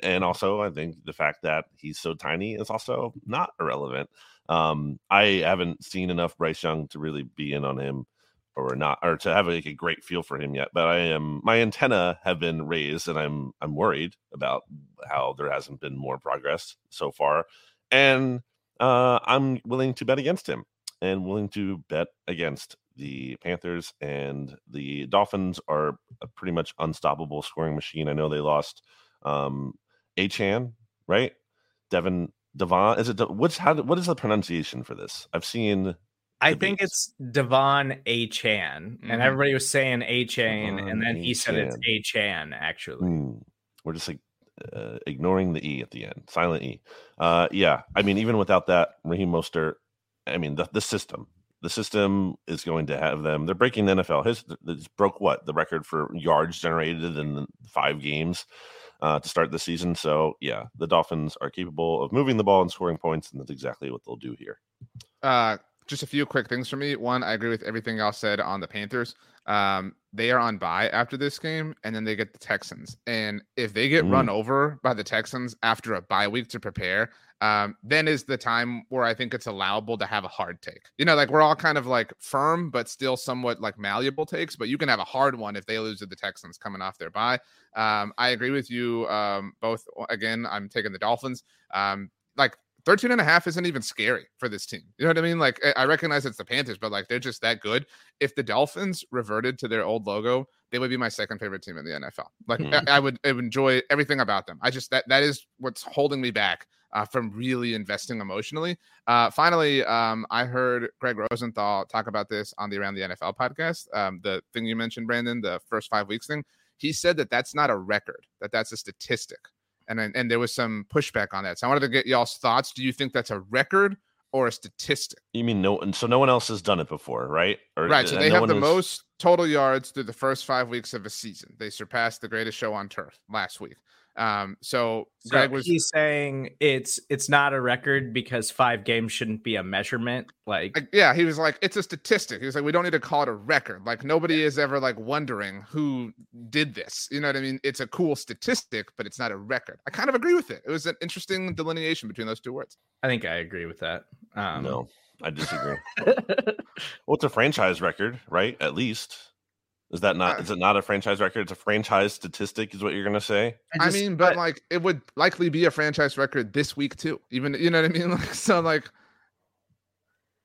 [SPEAKER 2] and also, I think the fact that he's so tiny is also not irrelevant. Um, I haven't seen enough Bryce Young to really be in on him or not or to have like a great feel for him yet but i am my antenna have been raised and i'm i'm worried about how there hasn't been more progress so far and uh i'm willing to bet against him and willing to bet against the panthers and the dolphins are a pretty much unstoppable scoring machine. I know they lost um Achane, right? Devin devon is it what's how what is the pronunciation for this? I've seen
[SPEAKER 3] I think it's De'Von Achane, mm-hmm. and everybody was saying Achane, and then he said it's A Chan Actually, mm.
[SPEAKER 2] we're just like uh, ignoring the e at the end, silent e. Uh, yeah, I mean, even without that, Raheem Mostert. I mean, the, the system, the system is going to have them. They're breaking the NFL. His, his broke what the record for yards generated in five games uh, to start the season. So yeah, the Dolphins are capable of moving the ball and scoring points, and that's exactly what they'll do here.
[SPEAKER 1] Uh, just a few quick things for me. One, I agree with everything y'all said on the Panthers. Um, they are on bye after this game, and then they get the Texans. And if they get mm. run over by the Texans after a bye week to prepare, um, then is the time where I think it's allowable to have a hard take. You know, like we're all kind of like firm, but still somewhat like malleable takes. But you can have a hard one if they lose to the Texans coming off their bye. Um, I agree with you um, both. Again, I'm taking the Dolphins. Um, like 13 and a half isn't even scary for this team. You know what I mean? Like I recognize it's the Panthers, but like they're just that good. If the Dolphins reverted to their old logo, they would be my second favorite team in the NFL. Like mm. I, I, would, I would enjoy everything about them. I just that that is what's holding me back uh, from really investing emotionally. Uh, finally, um, I heard Greg Rosenthal talk about this on the Around the NFL podcast. Um, the thing you mentioned, Brandon, the first five weeks thing. He said that that's not a record, that that's a statistic and and there was some pushback on that. So I wanted to get y'all's thoughts. Do you think that's a record or a statistic?
[SPEAKER 2] You mean no? One so no one else has done it before, right?
[SPEAKER 1] Or, right. So uh, they no have the most total yards through the first five weeks of a season. They surpassed the greatest show on turf last week. Um, so,
[SPEAKER 3] so Greg was he's saying it's it's not a record because five games shouldn't be a measurement. Like,
[SPEAKER 1] like, yeah, he was like, it's a statistic. He was like, we don't need to call it a record. Like nobody is ever like wondering who did this. You know what I mean? It's a cool statistic, but it's not a record. I kind of agree with it. It was an interesting delineation between those two words.
[SPEAKER 3] I think I agree with that.
[SPEAKER 2] Um, no, I disagree. well, it's a franchise record, right? At least. Is that not? Uh, is it not a franchise record? It's a franchise statistic, is what you're gonna say.
[SPEAKER 1] I, just, I mean, but, but, like it would likely be a franchise record this week too. Even you know what I mean? Like so, like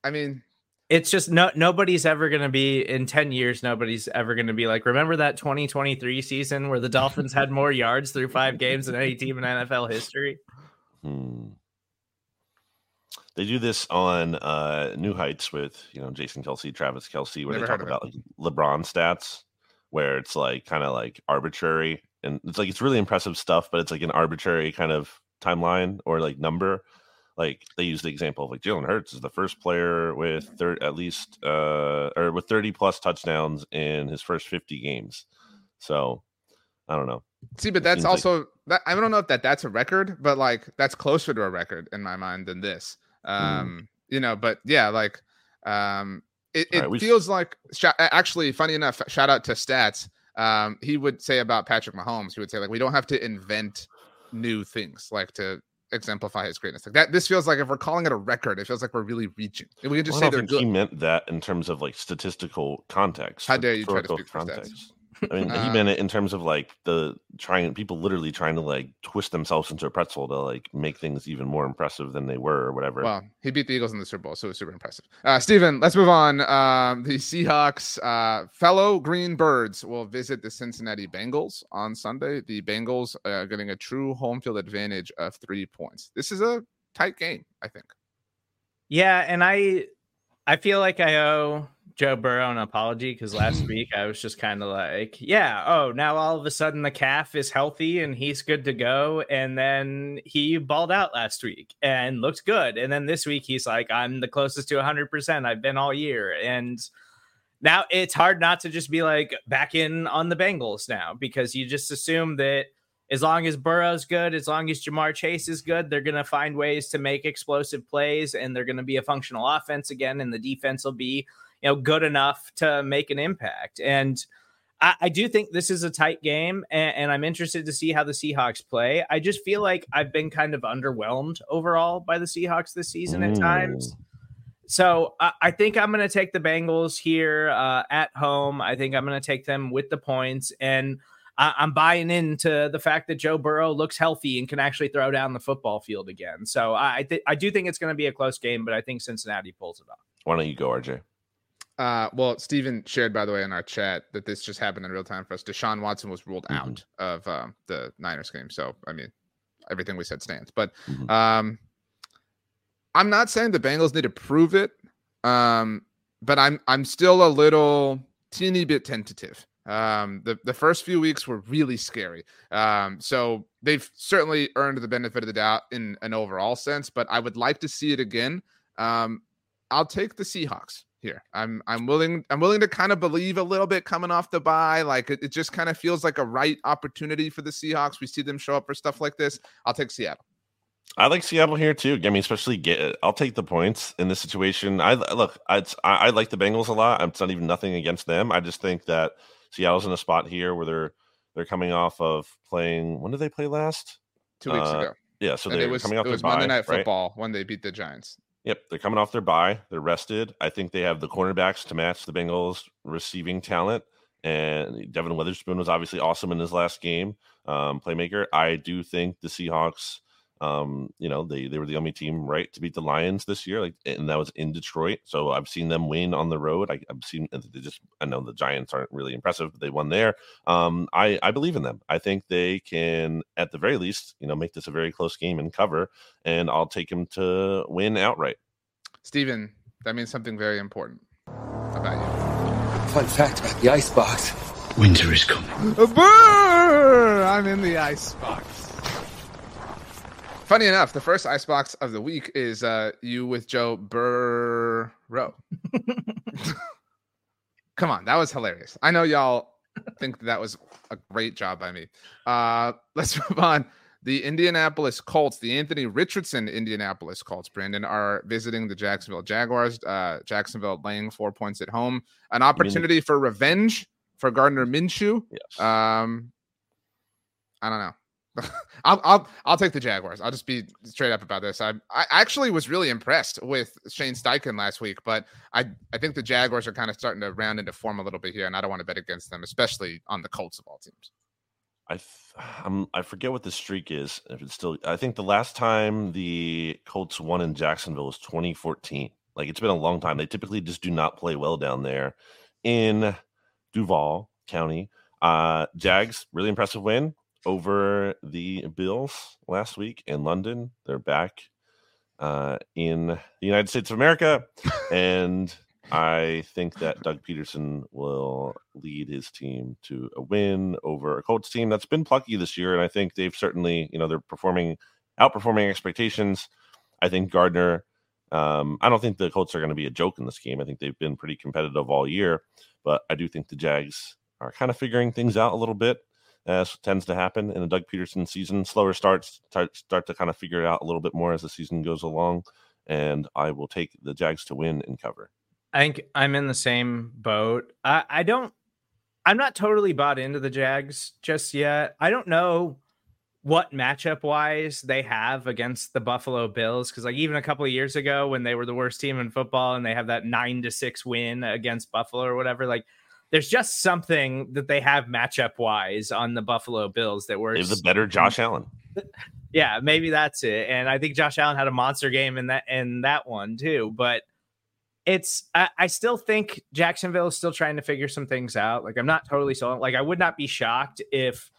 [SPEAKER 1] I mean,
[SPEAKER 3] it's just no nobody's ever gonna be in ten years. Nobody's ever gonna be like, remember that 2023 season where the Dolphins had more yards through five games than any team in NFL history. Hmm.
[SPEAKER 2] They do this on uh, New Heights with you know Jason Kelce, Travis Kelce, where Never they talk about like LeBron stats, where it's like kind of like arbitrary, and it's like it's really impressive stuff, but it's like an arbitrary kind of timeline or like number. Like they use the example of like Jalen Hurts is the first player with thir- at least uh, or with thirty plus touchdowns in his first fifty games. So I don't know.
[SPEAKER 1] See, but that's also like... that I don't know if that that's a record, but like that's closer to a record in my mind than this. Mm. Um, mm. you know, but yeah, like um it, it right, feels like actually funny enough, shout out to stats. Um, he would say about Patrick Mahomes, he would say, like, we don't have to invent new things like to exemplify his greatness. Like that, this feels like if we're calling it a record, it feels like we're really reaching. We can just say they're good.
[SPEAKER 2] He meant that in terms of like statistical context.
[SPEAKER 1] How dare you try to speak context. For stats?
[SPEAKER 2] I mean, uh, he meant it in terms of like the trying people literally trying to like twist themselves into a pretzel to like make things even more impressive than they were or whatever.
[SPEAKER 1] Well, he beat the Eagles in the Super Bowl, so it was super impressive. Uh, Stephen, let's move on. Um, the Seahawks, uh, fellow Green Birds, will visit the Cincinnati Bengals on Sunday. The Bengals are getting a true home field advantage of three points. This is a tight game, I think.
[SPEAKER 3] Yeah, and I, I feel like I owe Joe Burrow an apology because last week I was just kind of like, yeah, oh, now all of a sudden the calf is healthy and he's good to go. And then he balled out last week and looked good. And then this week he's like, I'm the closest to 100% I've been all year. And now it's hard not to just be like back in on the Bengals now because you just assume that as long as Burrow's good, as long as Ja'Marr Chase is good, they're going to find ways to make explosive plays and they're going to be a functional offense again. And the defense will be you know good enough to make an impact. And I, I do think this is a tight game, and, and, I'm interested to see how the Seahawks play. I just feel like I've been kind of underwhelmed overall by the Seahawks this season at times. So I, I think I'm going to take the Bengals here uh, at home. I think I'm going to take them with the points, and I, am buying into the fact that Joe Burrow looks healthy and can actually throw down the football field again. So I th- I do think it's going to be a close game, but I think Cincinnati pulls it off.
[SPEAKER 2] Why don't you go, RJ?
[SPEAKER 1] Uh, well, Stephen shared, by the way, in our chat that this just happened in real time for us. Deshaun Watson was ruled mm-hmm. out of um, the Niners game. So, I mean, everything we said stands. But mm-hmm. um, I'm not saying the Bengals need to prove it, um, but I'm I'm still a little teeny bit tentative. Um, the the first few weeks were really scary. Um, so they've certainly earned the benefit of the doubt in an overall sense, but I would like to see it again. Um, I'll take the Seahawks here. I'm I'm willing I'm willing to kind of believe a little bit coming off the bye. Like it, it just kind of feels like a right opportunity for the Seahawks. We see them show up for stuff like this. I'll take Seattle.
[SPEAKER 2] I like Seattle here too. I mean, especially get. I'll take the points in this situation. I look. I, I like the Bengals a lot. It's not even nothing against them. I just think that Seattle's in a spot here where they're they're coming off of playing. When did they play last?
[SPEAKER 1] Two weeks uh, ago.
[SPEAKER 2] Yeah, so they're
[SPEAKER 1] was,
[SPEAKER 2] coming off.
[SPEAKER 1] It was Monday Night Football when they beat the Giants.
[SPEAKER 2] Yep, they're coming off their bye. They're rested. I think they have the cornerbacks to match the Bengals' receiving talent. And Devon Witherspoon was obviously awesome in his last game, um, playmaker. I do think the Seahawks um, you know, they they were the only team right to beat the Lions this year, like, and that was in Detroit. So I've seen them win on the road. I, have seen they just. I know the Giants aren't really impressive, but they won there. Um, I I believe in them. I think they can, at the very least, you know, make this a very close game and cover. And I'll take them to win outright.
[SPEAKER 1] Stephen, that means something very important about you.
[SPEAKER 5] Fun fact about the ice box: winter is coming.
[SPEAKER 1] Burr! I'm in the ice box. Funny enough, the first icebox of the week is uh, you with Joe Burrow. Come on, that was hilarious. I know y'all think that was a great job by me. Uh, let's move on. The Indianapolis Colts, the Anthony Richardson Indianapolis Colts, Brandon, are visiting the Jacksonville Jaguars. Uh, Jacksonville laying four points at home. An opportunity for revenge for Gardner Minshew.
[SPEAKER 2] Yes.
[SPEAKER 1] Um, I don't know. I'll I'll I'll take the Jaguars. I'll just be straight up about this. I I actually was really impressed with Shane Steichen last week, but I I think the Jaguars are kind of starting to round into form a little bit here, and I don't want to bet against them, especially on the Colts of all teams.
[SPEAKER 2] I I'm, I forget what the streak is. If it's still, I think the last time the Colts won in Jacksonville was 2014. Like it's been a long time. They typically just do not play well down there in Duval County. Uh, Jags really impressive win over the Bills last week in London. They're back uh, in the United States of America. and I think that Doug Pederson will lead his team to a win over a Colts team that's been plucky this year. And I think they've certainly, you know, they're performing, outperforming expectations. I think Gardner, um, I don't think the Colts are going to be a joke in this game. I think they've been pretty competitive all year, but I do think the Jags are kind of figuring things out a little bit as tends to happen in the Doug Pederson season. Slower starts start, start to kind of figure it out a little bit more as the season goes along. And I will take the Jags to win and cover.
[SPEAKER 3] I think I'm in the same boat. I, I don't, I'm not totally bought into the Jags just yet. I don't know what matchup wise they have against the Buffalo Bills. Cause like even a couple of years ago when they were the worst team in football and they have that nine to six win against Buffalo or whatever, like there's just something that they have matchup wise on the Buffalo Bills that works.
[SPEAKER 2] They have the better Josh Allen.
[SPEAKER 3] yeah, maybe that's it. And I think Josh Allen had a monster game in that in that one too. But it's I, I still think Jacksonville is still trying to figure some things out. Like I'm not totally sold. Like I would not be shocked if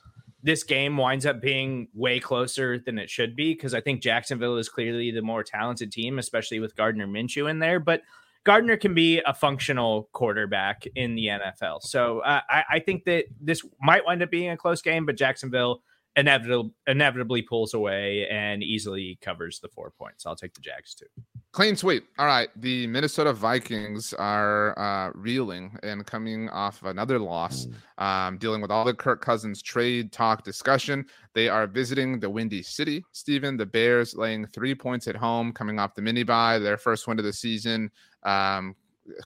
[SPEAKER 3] this game winds up being way closer than it should be because I think Jacksonville is clearly the more talented team, especially with Gardner Minshew in there. But Gardner can be a functional quarterback in the NFL. So uh, I, I, think that this might wind up being a close game, but Jacksonville inevitably inevitably pulls away and easily covers the four points. I'll take the Jags too.
[SPEAKER 1] Clean sweep. All right. The Minnesota Vikings are uh, reeling and coming off another loss, um, dealing with all the Kirk Cousins trade talk discussion. They are visiting the Windy City. Stephen, the Bears laying three points at home, coming off the mini bye, their first win of the season. Um,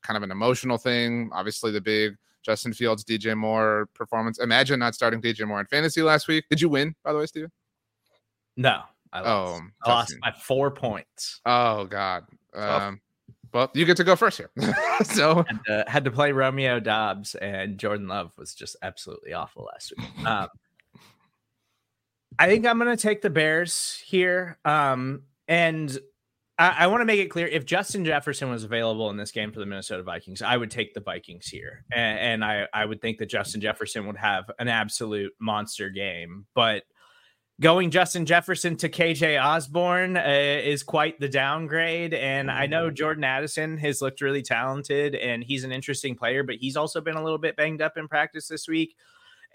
[SPEAKER 1] kind of an emotional thing. Obviously, the big Justin Fields, DJ Moore performance. Imagine not starting DJ Moore in fantasy last week. Did you win, by the way, Stephen?
[SPEAKER 3] No. I lost. Oh, I lost by four points.
[SPEAKER 1] Oh God. Um, well, you get to go first here. so
[SPEAKER 3] had to, had to, play Romeo Doubs, and Jordan Love was just absolutely awful last week. Um, I think I'm going to take the Bears here. Um, and I, I want to make it clear if Justin Jefferson was available in this game for the Minnesota Vikings, I would take the Vikings here. And, and I, I would think that Justin Jefferson would have an absolute monster game. But going Justin Jefferson to KJ Osborn uh, is quite the downgrade. And I know mm. Jordan Addison has looked really talented and he's an interesting player, but he's also been a little bit banged up in practice this week.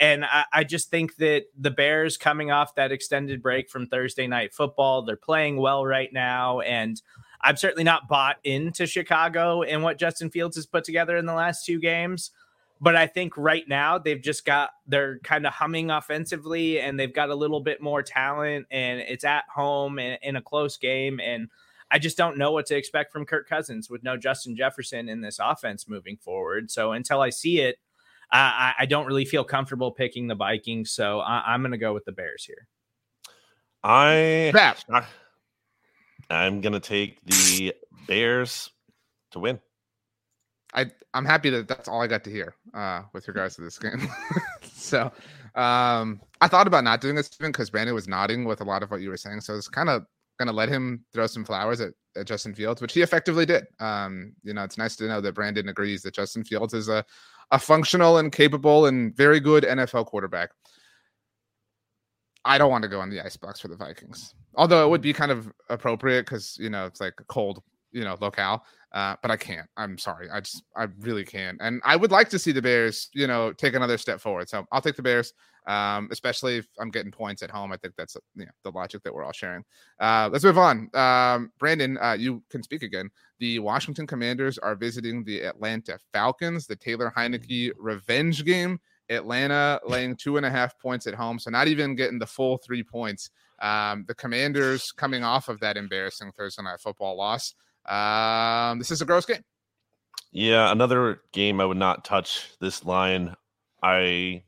[SPEAKER 3] And I, I, just think that the Bears coming off that extended break from Thursday night football, they're playing well right now. And I'm certainly not bought into Chicago and what Justin Fields has put together in the last two games. but I think right now they've just got they're kind of humming offensively and they've got a little bit more talent and it's at home and in a close game and I just don't know what to expect from Kirk Cousins with no Justin Jefferson in this offense moving forward. So until I see it, I, I don't really feel comfortable picking the Vikings. So I, am going to go with the Bears here.
[SPEAKER 2] I, I I'm going to take the Bears to win.
[SPEAKER 1] I I'm happy that that's all I got to hear uh, with regards to this game. so um, I thought about not doing this even because Brandon was nodding with a lot of what you were saying. So it's kind of gonna let him throw some flowers at, at Justin Fields, which he effectively did. Um, you know, it's nice to know that Brandon agrees that Justin Fields is a a functional and capable and very good NFL quarterback. I don't want to go on the icebox for the Vikings, although it would be kind of appropriate because you know it's like a cold you know locale. Uh, but I can't. I'm sorry. I just I really can't. And I would like to see the Bears, you know, take another step forward. So I'll take the Bears, um, especially if I'm getting points at home. I think that's you know, the logic that we're all sharing. Uh, let's move on. Um, Brandon, uh, you can speak again. The Washington Commanders are visiting the Atlanta Falcons. The Taylor Heinicke revenge game. Atlanta laying two and a half points at home, so not even getting the full three points. Um, the Commanders coming off of that embarrassing Thursday night football loss. Um, this is a gross game.
[SPEAKER 2] Yeah, another game I would not touch this line. I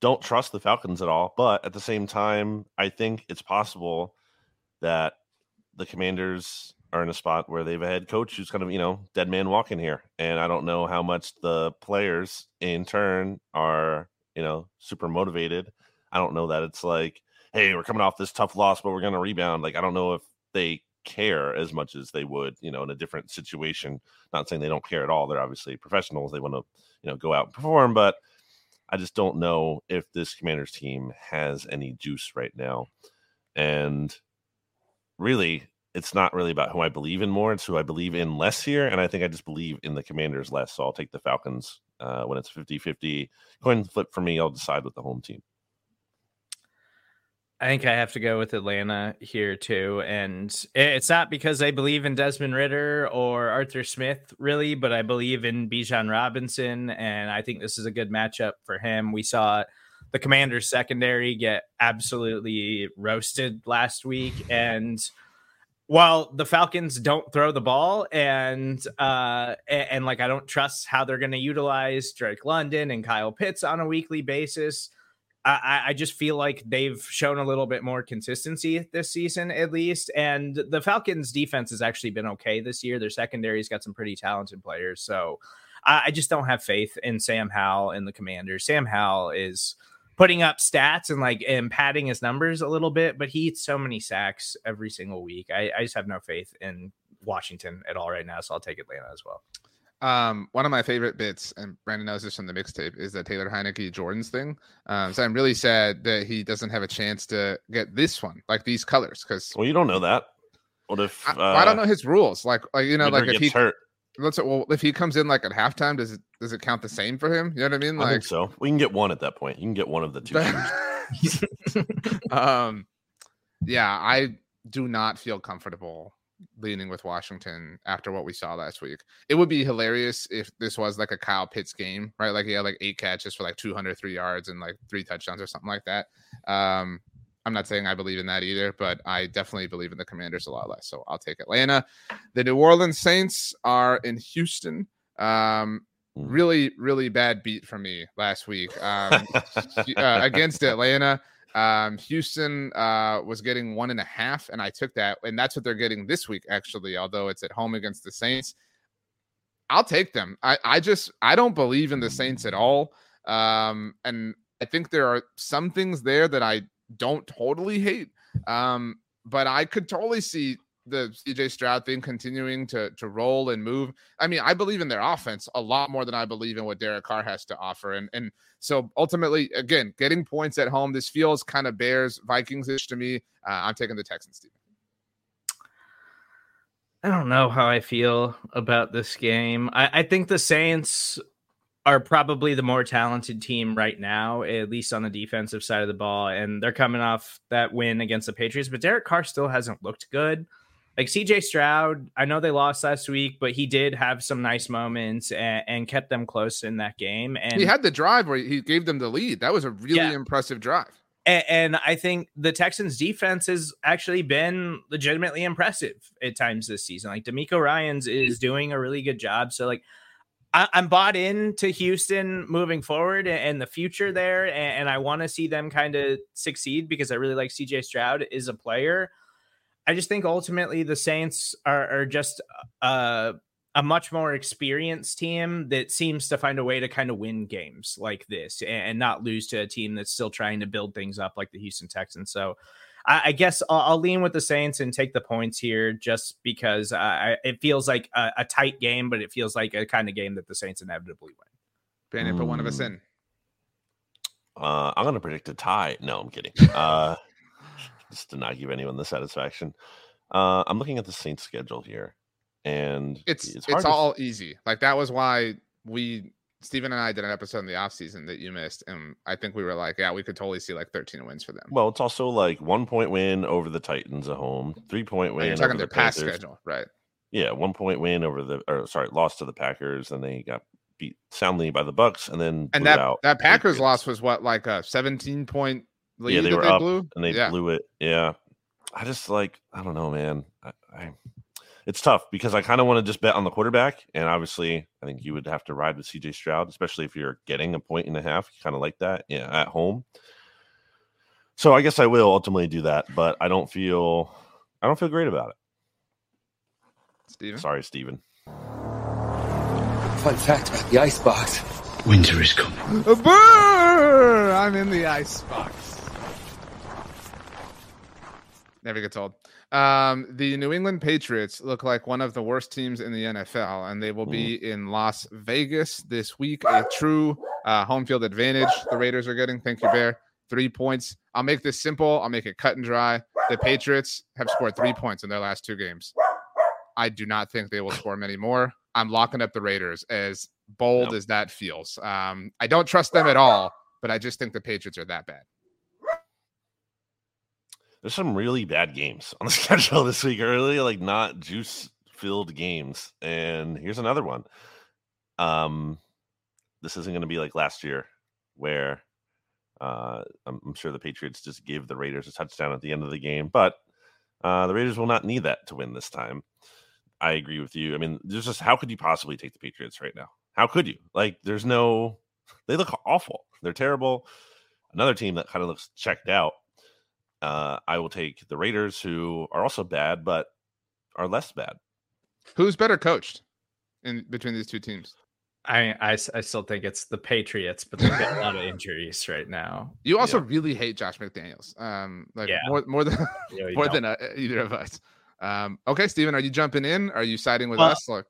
[SPEAKER 2] don't trust the Falcons at all, but at the same time, I think it's possible that the Commanders are in a spot where they've a head coach who's kind of, you know, dead man walking here. And I don't know how much the players in turn are, you know, super motivated. I don't know that it's like, hey, we're coming off this tough loss, but we're going to rebound. Like, I don't know if they care as much as they would, you know, in a different situation. Not saying they don't care at all. They're obviously professionals. They want to, you know, go out and perform, but I just don't know if this Commanders team has any juice right now. And really, it's not really about who I believe in more. It's who I believe in less here. And I think I just believe in the Commanders less. So I'll take the Falcons uh, when it's 50 50. Coin flip for me. I'll decide with the home team.
[SPEAKER 3] I think I have to go with Atlanta here too. And it's not because I believe in Desmond Ridder or Arthur Smith, really, but I believe in Bijan Robinson. And I think this is a good matchup for him. We saw the Commanders secondary get absolutely roasted last week. And while the Falcons don't throw the ball and uh and, like I don't trust how they're gonna utilize Drake London and Kyle Pitts on a weekly basis I, I just feel like they've shown a little bit more consistency this season, at least. And the Falcons' defense has actually been okay this year. Their secondary's got some pretty talented players. So I, I just don't have faith in Sam Howell and the Commanders. Sam Howell is putting up stats and like and padding his numbers a little bit, but he eats so many sacks every single week. I, I just have no faith in Washington at all right now. So I'll take Atlanta as well.
[SPEAKER 1] Um, one of my favorite bits, and Brandon knows this from the mixtape, is the Taylor Heinicke Jordans thing. Um, so I'm really sad that he doesn't have a chance to get this one, like these colors, because
[SPEAKER 2] well, you don't know that. What if
[SPEAKER 1] uh, I, I, don't uh, know his rules? Like, like you know, like if he
[SPEAKER 2] hurt.
[SPEAKER 1] Let's well, if he comes in like at halftime, does it does it count the same for him? You know what I mean? Like,
[SPEAKER 2] I think so. We can get one at that point. You can get one of the
[SPEAKER 1] two. um, yeah, I do not feel comfortable leaning with Washington after what we saw last week. It would be hilarious if this was like a Kyle Pitts game, right? Like he had like eight catches for like 203 yards and like three touchdowns or something like that. Um, I'm not saying I believe in that either, but I definitely believe in the Commanders a lot less. So I'll take Atlanta. The New Orleans Saints are in Houston. Um, hmm. really, really bad beat for me last week um, uh, against Atlanta. Um, Houston uh, was getting one and a half, and I took that, and that's what they're getting this week, actually, although it's at home against the Saints. I'll take them. I, I just I don't believe in the Saints at all. Um, and I think there are some things there that I don't totally hate. Um, but I could totally see the CJ Stroud thing continuing to to roll and move. I mean, I believe in their offense a lot more than I believe in what Derek Carr has to offer. And and so ultimately, again, getting points at home, this feels kind of Bears Vikings ish to me. Uh, I'm taking the Texans.
[SPEAKER 3] I don't know how I feel about this game. I, I think the Saints are probably the more talented team right now, at least on the defensive side of the ball. And they're coming off that win against the Patriots, but Derek Carr still hasn't looked good. Like CJ Stroud, I know they lost last week, but he did have some nice moments and, and kept them close in that game. And
[SPEAKER 1] he had the drive where he gave them the lead. That was a really
[SPEAKER 3] Yeah.
[SPEAKER 1] impressive drive.
[SPEAKER 3] and, and I think the Texans defense has actually been legitimately impressive at times this season. Like DeMeco Ryans is doing a really good job. So like I, I'm bought into Houston moving forward and, and the future there, and, and I want to see them kind of succeed because I really like CJ Stroud is a player. I just think ultimately the Saints are, are just uh, a much more experienced team that seems to find a way to kind of win games like this and, and not lose to a team that's still trying to build things up like the Houston Texans. So I, I guess I'll, I'll lean with the Saints and take the points here just because I, it feels like a, a tight game, but it feels like a kind of game that the Saints inevitably win.
[SPEAKER 1] Brandon put one of us
[SPEAKER 2] Mm.
[SPEAKER 1] in.
[SPEAKER 2] Uh, I'm going to predict a tie. No, I'm kidding. Uh, just to not give anyone the satisfaction. Uh, I'm looking at the Saints schedule here, and
[SPEAKER 1] It's it's,
[SPEAKER 2] to-
[SPEAKER 1] all easy. Like that was why we Stephen and I did an episode in the offseason that you missed. And I think we were like, yeah, we could totally see like 13 wins for them.
[SPEAKER 2] Well, it's also like one point win over the Titans at home, three point win.
[SPEAKER 1] you're talking
[SPEAKER 2] over
[SPEAKER 1] their
[SPEAKER 2] the
[SPEAKER 1] past
[SPEAKER 2] Panthers.
[SPEAKER 1] schedule, right?
[SPEAKER 2] Yeah, one point win over the or sorry, lost to the Packers, and they got beat soundly by the Bucs, and then
[SPEAKER 1] And that
[SPEAKER 2] out
[SPEAKER 1] that
[SPEAKER 2] the
[SPEAKER 1] Packers loss was what like a 17 point
[SPEAKER 2] Yeah, they were
[SPEAKER 1] they
[SPEAKER 2] up
[SPEAKER 1] blew,
[SPEAKER 2] and they
[SPEAKER 1] yeah.
[SPEAKER 2] blew it. Yeah, I just like I don't know, man. I, I it's tough because I kind of want to just bet on the quarterback, and obviously, I think you would have to ride with CJ Stroud, especially if you're getting a point and a half. You kind of like that, yeah, at home. So I guess I will ultimately do that, but I don't feel I don't feel great about it.
[SPEAKER 1] Stephen?
[SPEAKER 2] Sorry, Stephen.
[SPEAKER 5] Fun fact about the icebox. Winter is coming.
[SPEAKER 1] Brr! I'm in the ice Never gets old. Um, the New England Patriots look like one of the worst teams in the NFL, and they will be in Las Vegas this week. A true uh, home field advantage the Raiders are getting. Thank you, Bear. Three points. I'll make this simple. I'll make it cut and dry. The Patriots have scored three points in their last two games. I do not think they will score many more. I'm locking up the Raiders as bold
[SPEAKER 2] Yep.
[SPEAKER 1] as that feels. Um, I don't trust them at all, but I just think the Patriots are that bad.
[SPEAKER 2] There's some really bad games on the schedule this week. Really, like not juice filled games. And here's another one. Um, this isn't going to be like last year, where uh, I'm, I'm sure the Patriots just gave the Raiders a touchdown at the end of the game, but uh, the Raiders will not need that to win this time. I agree with you. I mean, there's just how could you possibly take the Patriots right now? How could you? Like, there's no. They look awful. They're terrible. Another team that kind of looks checked out. Uh, I will take the Raiders, who are also bad, but are less bad.
[SPEAKER 1] Who's better coached in between these two teams?
[SPEAKER 3] I I still think it's the Patriots, but they've got a lot of injuries right now.
[SPEAKER 1] You also
[SPEAKER 2] Yeah.
[SPEAKER 1] really hate Josh McDaniels. Um, like
[SPEAKER 3] Yeah.
[SPEAKER 1] more more than
[SPEAKER 3] You know, you
[SPEAKER 1] more
[SPEAKER 3] don't.
[SPEAKER 1] than uh, either of us. Um, okay, Stephen, are you jumping in? Are you siding with
[SPEAKER 3] Well,
[SPEAKER 1] us? Look,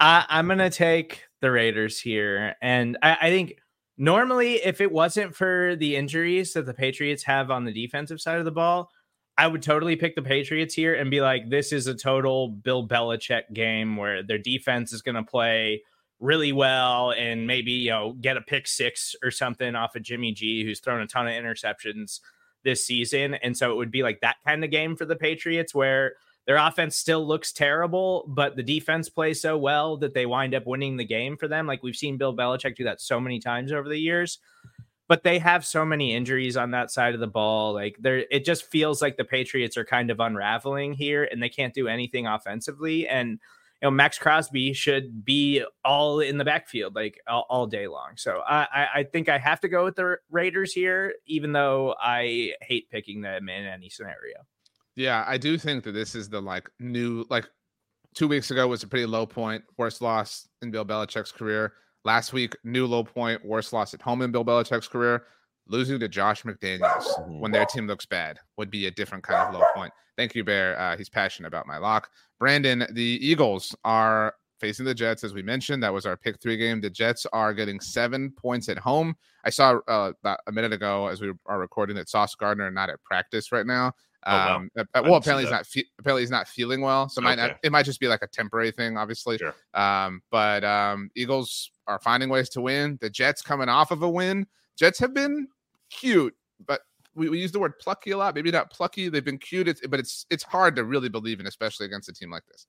[SPEAKER 3] I, I'm gonna take the Raiders here, and I, I think normally if it wasn't for the injuries that the Patriots have on the defensive side of the ball, I would totally pick the Patriots here and be like, this is a total Bill Belichick game where their defense is gonna play really well and maybe you know get a pick six or something off of Jimmy G, who's thrown a ton of interceptions this season, and so it would be like that kind of game for the Patriots where their offense still looks terrible, but the defense plays so well that they wind up winning the game for them. Like we've seen Bill Belichick do that so many times over the years. But they have so many injuries on that side of the ball. Like there, it just feels like the Patriots are kind of unraveling here, and they can't do anything offensively. And you know, Maxx Crosby should be all in the backfield like all, all day long. So I, I, I think I have to go with the Raiders here, even though I hate picking them in any scenario.
[SPEAKER 1] Yeah, I do think that this is the like new like two weeks ago was a pretty low point, worst loss in Bill Belichick's career. Last week, new low point, worst loss at home in Bill Belichick's career. Losing to Josh McDaniels when their team looks bad would be a different kind of low point. Thank you, Bear. Uh, he's passionate about my lock. Brandon, the Eagles are facing the Jets, as we mentioned. That was our pick three game. The Jets are getting seven points at home. I saw uh, about a minute ago as we are recording that Sauce Gardner not at practice right now.
[SPEAKER 2] Oh, wow.
[SPEAKER 1] Um, well, apparently he's
[SPEAKER 2] that.
[SPEAKER 1] not. Fe- apparently he's not feeling well, so it might not, it might just be like a temporary thing, obviously.
[SPEAKER 2] Sure.
[SPEAKER 1] Um, but um, Eagles are finding ways to win. The Jets coming off of a win. Jets have been cute, but we, we use the word plucky a lot. Maybe not plucky. They've been cute, it's, but it's it's hard to really believe in, especially against a team like this.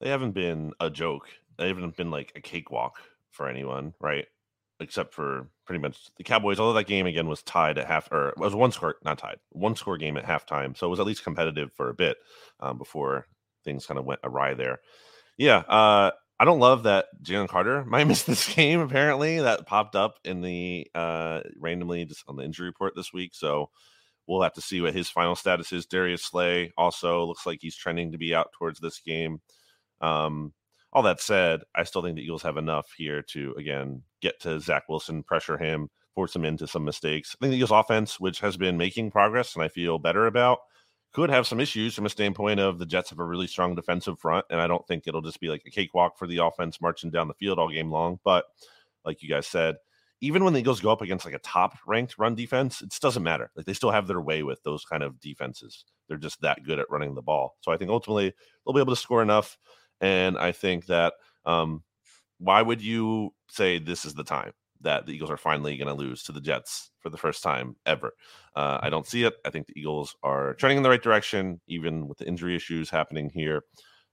[SPEAKER 2] They haven't been a joke. They haven't been like a cakewalk for anyone, right? Except for pretty much the Cowboys. Although that game again was tied at half, or it was one score, not tied, one score game at halftime. So it was at least competitive for a bit um, before things kind of went awry there. Yeah, uh, I don't love that Jalen Carter might miss this game. Apparently, that popped up in the uh, randomly just on the injury report this week. So we'll have to see what his final status is. Darius Slay also looks like he's trending to be out towards this game. Um, all that said, I still think the Eagles have enough here to again get to Zach Wilson, pressure him, force him into some mistakes. I think the Eagles offense, which has been making progress and I feel better about, could have some issues from a standpoint of the Jets have a really strong defensive front, and I don't think it'll just be like a cakewalk for the offense marching down the field all game long. But like you guys said, even when the Eagles go up against like a top ranked run defense, it doesn't matter. Like they still have their way with those kind of defenses. They're just that good at running the ball. So I think ultimately they'll be able to score enough. And I think that um, why would you say this is the time? that the Eagles are finally going to lose to the Jets for the first time ever. Uh, I don't see it. I think the Eagles are trending in the right direction, even with the injury issues happening here.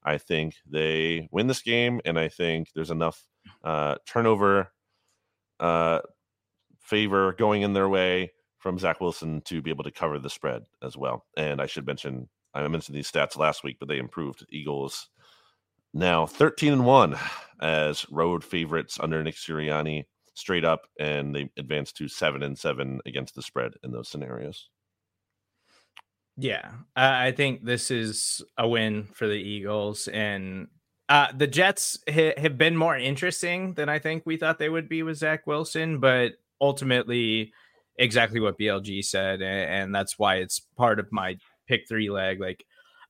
[SPEAKER 2] I think they win this game, and I think there's enough uh, turnover uh, favor going in their way from Zach Wilson to be able to cover the spread as well. And I should mention, I mentioned these stats last week, but they improved. Eagles now 13 and 1 as road favorites under Nick Sirianni straight up, and they advanced to seven and seven against the spread in those scenarios.
[SPEAKER 3] Yeah, I think this is a win for the Eagles, and uh, the Jets ha- have been more interesting than I think we thought they would be with Zach Wilson, but ultimately, exactly what BLG said, and, and that's why it's part of my pick three leg. Like,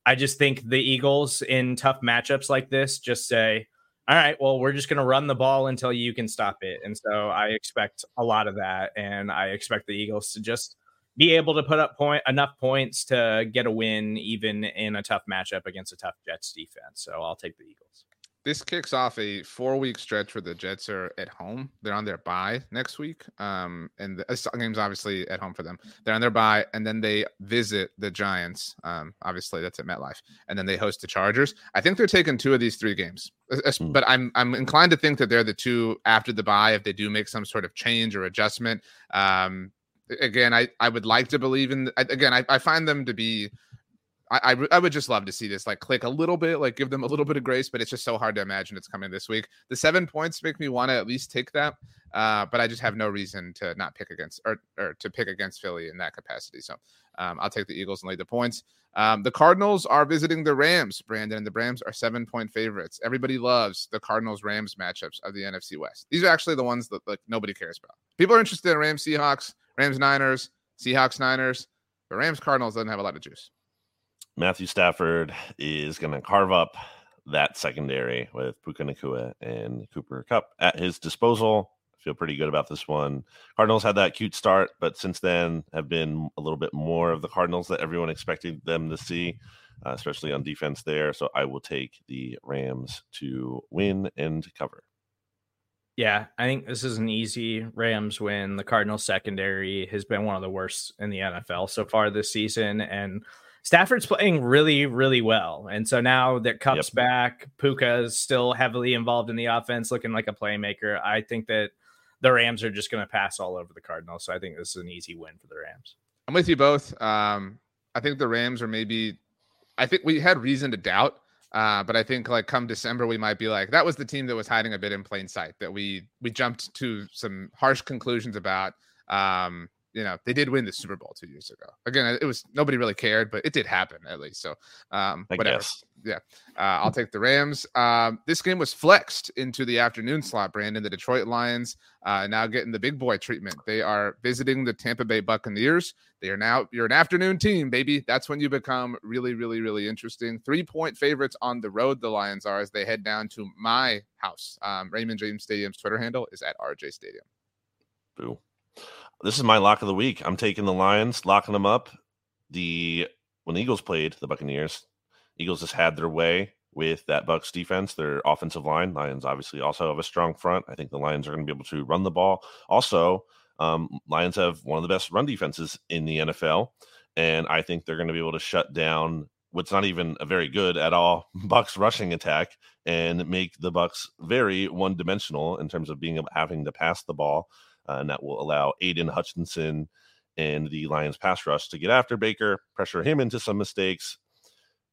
[SPEAKER 3] I just think the Eagles in tough matchups like this just say, all right, well, we're just going to run the ball until you can stop it. And so I expect a lot of that. And I expect the Eagles to just be able to put up point enough points to get a win, even in a tough matchup against a tough Jets defense. So I'll take the Eagles
[SPEAKER 1] this kicks off a four week stretch where the Jets are at home. They're on their bye next week. Um, and the uh, game's obviously at home for them. They're on their bye, and then they visit the Giants. Um, obviously that's at MetLife, and then they host the Chargers. I think they're taking two of these three games, hmm. but I'm I'm inclined to think that they're the two after the bye if they do make some sort of change or adjustment. Um, again, I I would like to believe in. Again, I, I find them to be I, I, I would just love to see this like click a little bit, like give them a little bit of grace, but it's just so hard to imagine it's coming this week. The seven points make me want to at least take that, uh, but I just have no reason to not pick against or, or to pick against Philly in that capacity. So um, I'll take the Eagles and lay the points. Um, the Cardinals are visiting the Rams, Brandon, and the Rams are seven point favorites. Everybody loves the Cardinals Rams matchups of the NFC West. These are actually the ones that like nobody cares about. People are interested in Rams Seahawks, Rams Niners, Seahawks Niners, but Rams Cardinals doesn't have a lot of juice.
[SPEAKER 2] Matthew Stafford is going to carve up that secondary with Puka Nacua and Cooper Kupp at his disposal. I feel pretty good about this one. Cardinals had that cute start, but since then have been a little bit more of the Cardinals that everyone expected them to see, uh, especially on defense there. So I will take the Rams to win and cover.
[SPEAKER 3] Yeah, I think this is an easy Rams win. The Cardinals secondary has been one of the worst in the NFL so far this season, and Stafford's playing really, really well. And so now that Kupp's yep. back, Puka is still heavily involved in the offense, looking like a playmaker. I think that the Rams are just going to pass all over the Cardinals. So I think this is an easy win for the Rams.
[SPEAKER 1] I'm with you both. Um, I think the Rams are maybe, I think we had reason to doubt. Uh, but I think like come December, we might be like, that was the team that was hiding a bit in plain sight that we we jumped to some harsh conclusions about. Um, you know they did win the Super Bowl two years ago. Again, it was nobody really cared, but it did happen at least. So um, whatever. Guess. Yeah, uh, I'll take the Rams. Um, this game was flexed into the afternoon slot. Brandon, the Detroit Lions uh, now getting the big boy treatment. They are visiting the Tampa Bay Buccaneers. They are now you're an afternoon team, baby. That's when you become really, really, really interesting. Three point favorites on the road. The Lions are as they head down to my house. Um, Raymond James Stadium's Twitter handle is at RJ Stadium.
[SPEAKER 2] Boo this is my lock of the week. I'm taking the Lions, locking them up. The when the Eagles played the Buccaneers, Eagles just had their way with that Bucs defense, their offensive line. Lions obviously also have a strong front. I think the Lions are going to be able to run the ball. Also, Um, Lions have one of the best run defenses in the NFL, and I think they're going to be able to shut down what's not even a very good at all Bucs rushing attack and make the Bucs very one dimensional in terms of being having to pass the ball, uh, and that will allow Aidan Hutchinson and the Lions pass rush to get after Baker, pressure him into some mistakes.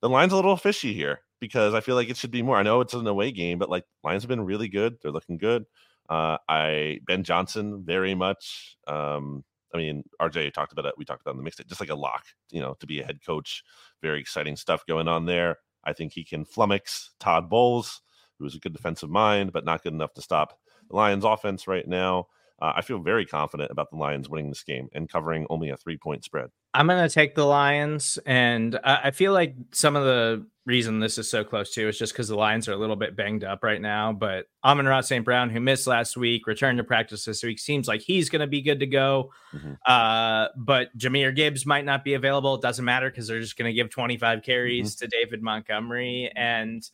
[SPEAKER 2] The line's a little fishy here because I feel like it should be more. I know it's an away game, but like Lions have been really good. They're looking good. Uh, I Ben Johnson very much. Um, I mean, RJ talked about it. We talked about it in the mixtape, just like a lock, you know, to be a head coach. Very exciting stuff going on there. I think he can flummox Todd Bowles, who is a good defensive mind, but not good enough to stop the Lions offense right now. Uh, I feel very confident about the Lions winning this game and covering only a three point spread.
[SPEAKER 3] I'm going to take the Lions, and I feel like some of the reason this is so close too is just because the Lions are a little bit banged up right now. But Amon-Ra St. Brown, who missed last week, returned to practice this week, seems like he's going to be good to go. Mm-hmm. Uh, but Jahmyr Gibbs might not be available. It doesn't matter because they're just going to give 25 carries mm-hmm. to David Montgomery. And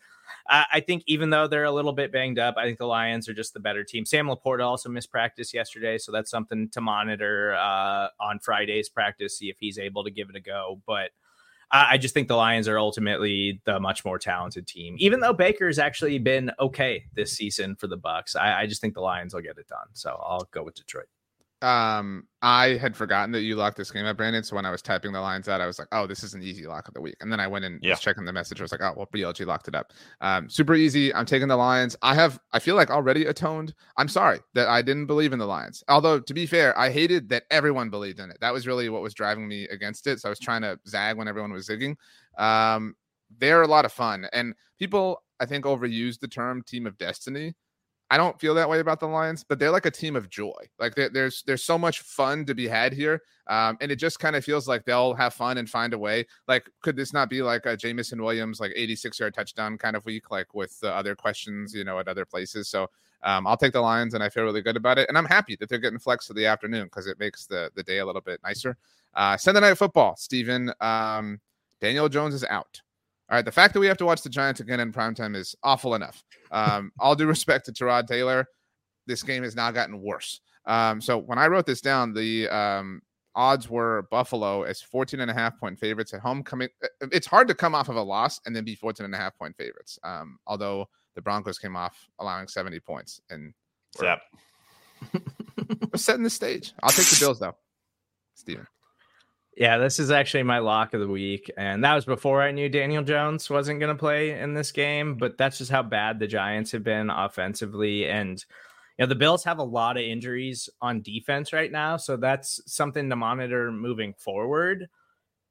[SPEAKER 3] I think even though they're a little bit banged up, I think the Lions are just the better team. Sam LaPorta also missed practice yesterday, so that's something to monitor uh, on Friday's practice, see if he's able to give it a go. But I just think the Lions are ultimately the much more talented team. Even though Baker's actually been okay this season for the Bucs, I, I just think the Lions will get it done. So I'll go with Detroit
[SPEAKER 1] um i had forgotten that you locked this game up brandon so when i was typing the lines out i was like oh this is an easy lock of the week and then i went and yeah. was checking the message. I was like oh well blg locked it up. Um super easy. I'm taking the lions i have i feel like already atoned. I'm sorry that i didn't believe in the lions although to be fair i hated that everyone believed in it. That was really what was driving me against it so i was trying to zag when everyone was zigging. Um they're a lot of fun and people i think overuse the term team of destiny I don't feel that way about the Lions, but they're like a team of joy. Like there's there's so much fun to be had here, um, and it just kind of feels like they'll have fun and find a way. Like, could this not be like a Jameson Williams like 86 yard touchdown kind of week, like with the other questions, you know, at other places? So um, I'll take the Lions, and I feel really good about it, and I'm happy that they're getting flex for the afternoon because it makes the the day a little bit nicer. Uh, Sunday night football, Stephen. Um, Daniel Jones is out. All right, the fact that we have to watch the Giants again in primetime is awful enough. Um, all due respect to Tyrod Taylor, this game has now gotten worse. Um, so when I wrote this down, the um, odds were Buffalo as 14 and a half point favorites at home. Coming, uh, uh, it's hard to come off of a loss and then be 14 and a half point favorites. Um, although the Broncos came off allowing 70 points and
[SPEAKER 2] we're,
[SPEAKER 1] we're setting the stage. I'll take the Bills though, Stephen.
[SPEAKER 3] Yeah, this is actually my lock of the week. And that was before I knew Daniel Jones wasn't going to play in this game. But that's just how bad the Giants have been offensively. And, you know, the Bills have a lot of injuries on defense right now. So that's something to monitor moving forward.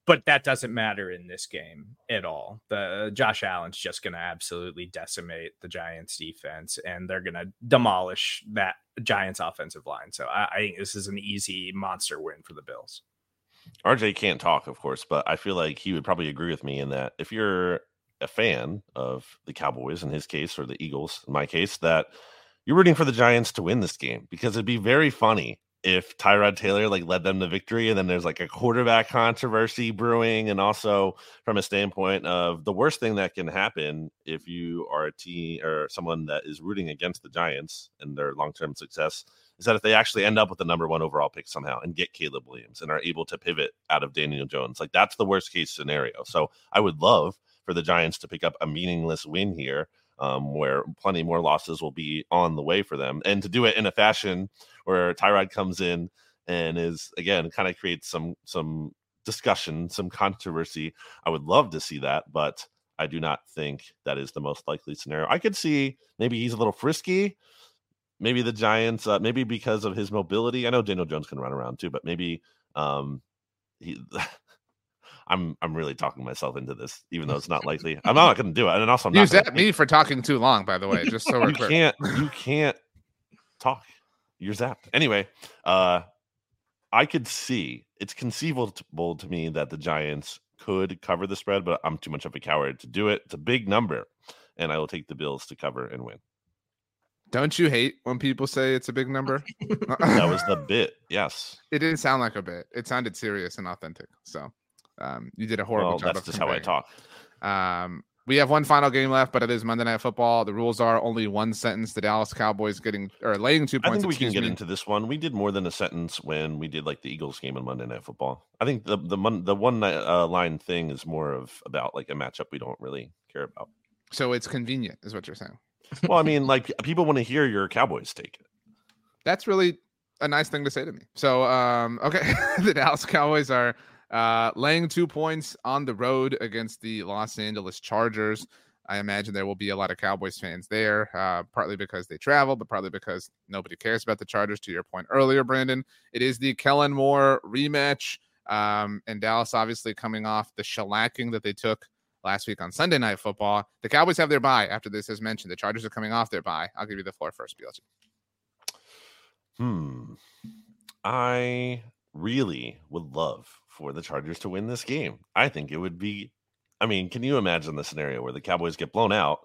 [SPEAKER 3] But that doesn't matter in this game at all. The Josh Allen's just going to absolutely decimate the Giants defense and they're going to demolish that Giants offensive line. So I, I think this is an easy monster win for the Bills.
[SPEAKER 2] RJ can't talk, of course, but I feel like he would probably agree with me in that if you're a fan of the Cowboys in his case or the Eagles in my case, that you're rooting for the Giants to win this game because it'd be very funny if Tyrod Taylor like led them to victory and then there's like a quarterback controversy brewing and also from a standpoint of the worst thing that can happen if you are a team or someone that is rooting against the Giants and their long-term success is that if they actually end up with the number one overall pick somehow and get Caleb Williams and are able to pivot out of Daniel Jones, like that's the worst case scenario. So I would love for the Giants to pick up a meaningless win here, um, where plenty more losses will be on the way for them, and to do it in a fashion where Tyrod comes in and is again kind of creates some some discussion, some controversy. I would love to see that, but I do not think that is the most likely scenario. I could see maybe he's a little frisky maybe the Giants, uh, maybe because of his mobility. I know Daniel Jones can run around too, but maybe um, he. I'm I'm really talking myself into this, even though it's not likely. I'm not going to do it, and also I'm
[SPEAKER 1] use
[SPEAKER 2] that
[SPEAKER 1] me for talking too long. By the way, just so we're
[SPEAKER 2] you
[SPEAKER 1] clear.
[SPEAKER 2] can't you can't talk. You're zapped. Anyway, uh, I could see it's conceivable to me that the Giants could cover the spread, but I'm too much of a coward to do it. It's a big number, and I will take the Bills to cover and win.
[SPEAKER 1] Don't you hate when people say it's a big number?
[SPEAKER 2] that was the bit. Yes.
[SPEAKER 1] It didn't sound like a bit. It sounded serious and authentic. So um, you did a horrible
[SPEAKER 2] well,
[SPEAKER 1] job.
[SPEAKER 2] That's just how I talk.
[SPEAKER 1] Um, we have one final game left, but it is Monday Night Football. The rules are only one sentence. The Dallas Cowboys getting or laying two points.
[SPEAKER 2] I think we can get
[SPEAKER 1] me.
[SPEAKER 2] into this one. We did more than a sentence when we did like the Eagles game on Monday Night Football. I think the the mon- the one uh, line thing is more of about like a matchup we don't really care about.
[SPEAKER 1] So it's convenient, is what you're saying.
[SPEAKER 2] Well, I mean, like people want to hear your Cowboys take it.
[SPEAKER 1] That's really a nice thing to say to me. So, um, okay, the Dallas Cowboys are uh, laying two points on the road against the Los Angeles Chargers. I imagine there will be a lot of Cowboys fans there, uh, partly because they travel, but partly because nobody cares about the Chargers. To your point earlier, Brandon, it is the Kellen Moore rematch. Um, and Dallas obviously coming off the shellacking that they took last week on Sunday Night Football. The Cowboys have their bye after this, as mentioned. The Chargers are coming off their bye. I'll give you the floor first, BLG.
[SPEAKER 2] Hmm. I really would love for the Chargers to win this game. I think it would be. I mean, can you imagine the scenario where the Cowboys get blown out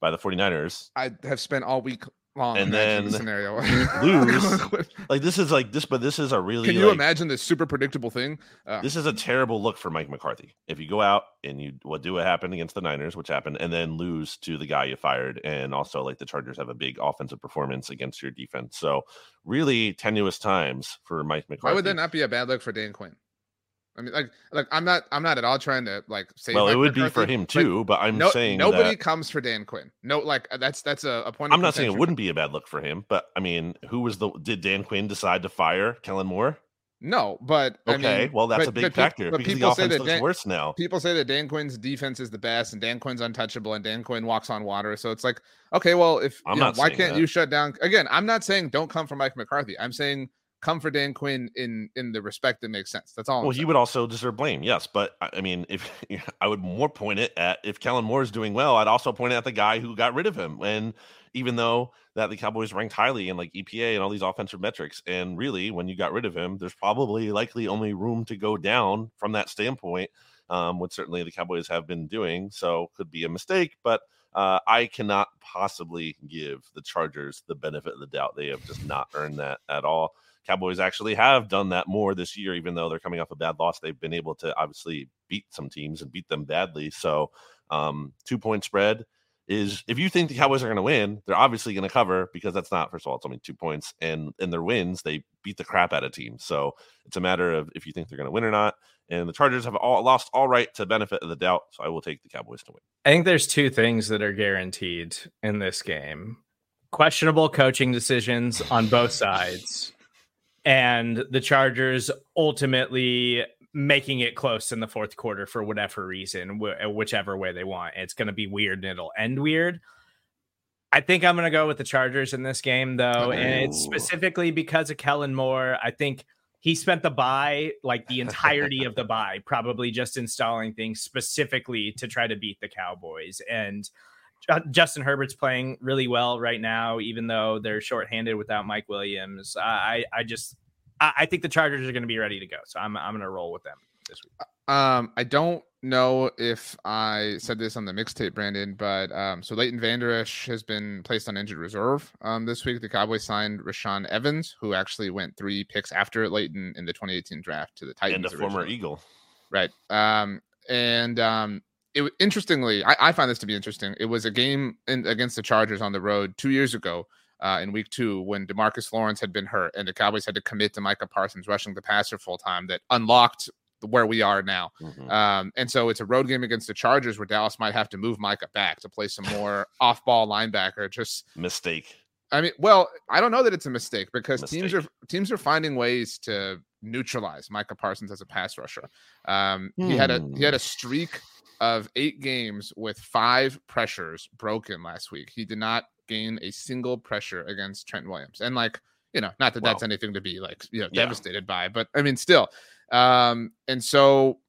[SPEAKER 2] by the 49ers?
[SPEAKER 1] I have spent all week long
[SPEAKER 2] And then
[SPEAKER 1] scenario.
[SPEAKER 2] lose. Like this is like this, but this is a really
[SPEAKER 1] Can you
[SPEAKER 2] like,
[SPEAKER 1] imagine this super predictable thing? Uh,
[SPEAKER 2] This is a terrible look for Mike McCarthy. If you go out and you what do what happened against the Niners, which happened, and then lose to the guy you fired, and also like the Chargers have a big offensive performance against your defense. So really tenuous times for Mike McCarthy.
[SPEAKER 1] why would that not be a bad look for Dan Quinn? I mean, like, like I'm not, I'm not at all trying to like say.
[SPEAKER 2] Well, it would be for him too, but I'm
[SPEAKER 1] no,
[SPEAKER 2] saying
[SPEAKER 1] nobody
[SPEAKER 2] that-
[SPEAKER 1] comes for Dan Quinn. No, like uh, that's that's a, a point.
[SPEAKER 2] I'm not saying it wouldn't be a bad look for him, but I mean, who was the did Dan Quinn decide to fire Kellen Moore?
[SPEAKER 1] No, but I
[SPEAKER 2] Okay,
[SPEAKER 1] mean,
[SPEAKER 2] well that's
[SPEAKER 1] but-
[SPEAKER 2] a big
[SPEAKER 1] but
[SPEAKER 2] factor
[SPEAKER 1] but
[SPEAKER 2] because the
[SPEAKER 1] people say
[SPEAKER 2] offense
[SPEAKER 1] that
[SPEAKER 2] looks
[SPEAKER 1] Dan-
[SPEAKER 2] worse now.
[SPEAKER 1] People say that Dan Quinn's defense is the best, and Dan Quinn's untouchable, and Dan Quinn walks on water. So it's like, okay, well, if
[SPEAKER 2] I'm
[SPEAKER 1] you know,
[SPEAKER 2] not
[SPEAKER 1] why can't
[SPEAKER 2] that.
[SPEAKER 1] you shut down? Again, I'm not saying don't come for Mike McCarthy. I'm saying come for Dan Quinn in in the respect that makes sense. That's all. I'm
[SPEAKER 2] Well,
[SPEAKER 1] saying.
[SPEAKER 2] he would also deserve blame, yes. But I mean, if I would more point it at if Kellen Moore is doing well, I'd also point it at the guy who got rid of him. And even though that the Cowboys ranked highly in like EPA and all these offensive metrics, and really when you got rid of him, there's probably likely only room to go down from that standpoint, um, which certainly the Cowboys have been doing. So could be a mistake, but uh, I cannot possibly give the Chargers the benefit of the doubt. They have just not earned that at all. Cowboys actually have done that more this year, even though they're coming off a bad loss. They've been able to obviously beat some teams and beat them badly. So, um, two point spread is if you think the Cowboys are going to win, they're obviously going to cover because that's not, first of all, it's only two points. And in their wins, they beat the crap out of teams. So it's a matter of if you think they're going to win or not. And the Chargers have all lost all right to benefit of the doubt. So I will take the Cowboys to win.
[SPEAKER 3] I think there's two things that are guaranteed in this game questionable coaching decisions on both sides, and the Chargers ultimately making it close in the fourth quarter for whatever reason, wh- uh, whichever way they want. It's going to be weird and it'll end weird. I think I'm going to go with the Chargers in this game, though, and it's
[SPEAKER 2] oh.
[SPEAKER 3] specifically because of Kellen Moore. I think he spent the bye, like the entirety of the bye, probably just installing things specifically to try to beat the Cowboys. And Justin Herbert's playing really well right now, even though they're shorthanded without Mike Williams. I, I I just, I, I think the Chargers are going to be ready to go, so I'm, I'm going to roll with them this week.
[SPEAKER 1] Um, I don't know if I said this on the mixtape, Brandon, but um, so Leighton Vander Esch has been placed on injured reserve. Um, this week the Cowboys signed Rashaan Evans, who actually went three picks after Leighton in the 2018 draft to the Titans.
[SPEAKER 2] and a former. Eagle.
[SPEAKER 1] right? Um, and um, it interestingly, I, I find this to be interesting. It was a game in, against the Chargers on the road two years ago. Uh, in week two, when Demarcus Lawrence had been hurt and the Cowboys had to commit to Micah Parsons rushing the passer full time, that unlocked where we are now.
[SPEAKER 2] Mhm.
[SPEAKER 1] Um, and so it's a road game against the Chargers where Dallas might have to move Micah back to play some more off ball linebacker. Just,
[SPEAKER 2] Mistake.
[SPEAKER 1] I mean, well, I don't know that it's a mistake because teams are teams are finding ways to neutralize Micah Parsons as a pass rusher. Um, he had a he had a streak of eight games with five pressures broken last week. He did not gain a single pressure against Trent Williams, and like you know, not that that's anything to be like you know
[SPEAKER 2] Yeah.
[SPEAKER 1] devastated by, but I mean, still. Um, and so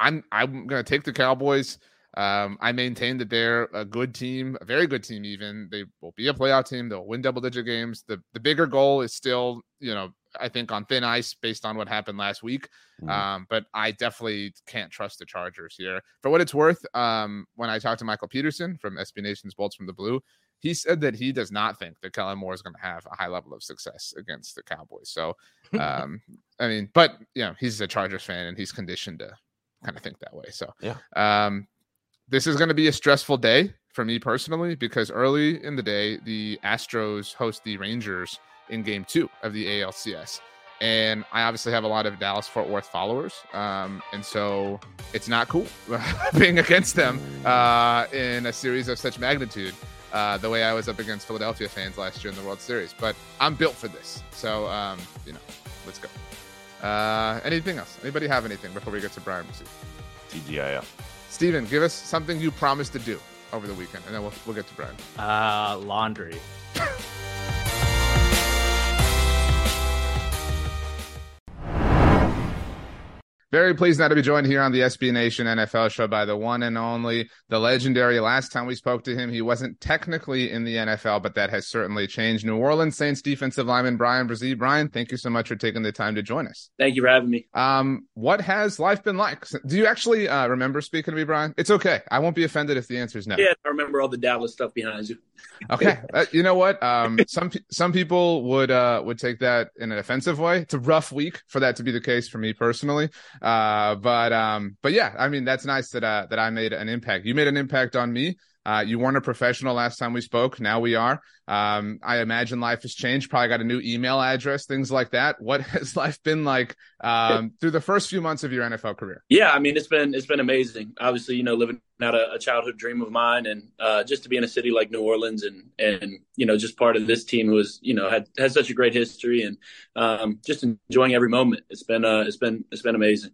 [SPEAKER 1] I'm I'm gonna take the Cowboys. Um, I maintain that they're a good team, a very good team. Even they will be a playoff team. They'll win double digit games. The the bigger goal is still, you know, I think on thin ice based on what happened last week.
[SPEAKER 2] Mhm.
[SPEAKER 1] Um, but I definitely can't trust the Chargers here. For what it's worth, um, when I talked to Michael Peterson from SB Nation's Bolts from the Blue, he said that he does not think that Kellen Moore is going to have a high level of success against the Cowboys. So, um, I mean, but you know, he's a Chargers fan and he's conditioned to kind of think that way. So,
[SPEAKER 2] Yeah.
[SPEAKER 1] um, this is going to be a stressful day for me personally because early in the day, the Astros host the Rangers in game two of the ALCS. And I obviously have a lot of Dallas Fort Worth followers. Um, and so it's not cool being against them uh, in a series of such magnitude. Uh, the way I was up against Philadelphia fans last year in the World Series, but I'm built for this. So, um, you know, let's go. Uh, anything else? Anybody have anything before we get to Bryan
[SPEAKER 2] TGIF.
[SPEAKER 1] Stephen, give us something you promised to do over the weekend, and then we'll, we'll get to Bryan.
[SPEAKER 3] Uh, laundry.
[SPEAKER 1] Very pleased now to be joined here on the SB Nation NFL show by the one and only, the legendary. Last time we spoke to him, he wasn't technically in the NFL, but that has certainly changed. New Orleans Saints defensive lineman Bryan Bresee. Bryan, thank you so much for taking the time to join us.
[SPEAKER 8] Thank you for having me.
[SPEAKER 1] Um, what has life been like? Do you actually uh, remember speaking to me, Bryan? It's okay. I won't be offended if the answer is no.
[SPEAKER 8] Yeah, I remember all the Dallas stuff behind you.
[SPEAKER 1] Okay, uh, you know what? Um, some some people would uh would take that in an offensive way. It's a rough week for that to be the case for me personally. Uh, but um, but yeah, I mean that's nice that uh that I made an impact. You made an impact on me. Uh, you weren't a professional last time we spoke. Now we are. Um, I imagine life has changed. Probably got a new email address, things like that. What has life been like um, through the first few months of your NFL career?
[SPEAKER 8] Yeah, I mean it's been it's been amazing. Obviously, you know, living out a, a childhood dream of mine, and uh, just to be in a city like New Orleans, and and you know, just part of this team who was you know had had such a great history, and um, just enjoying every moment. It's been uh, it's been it's been amazing.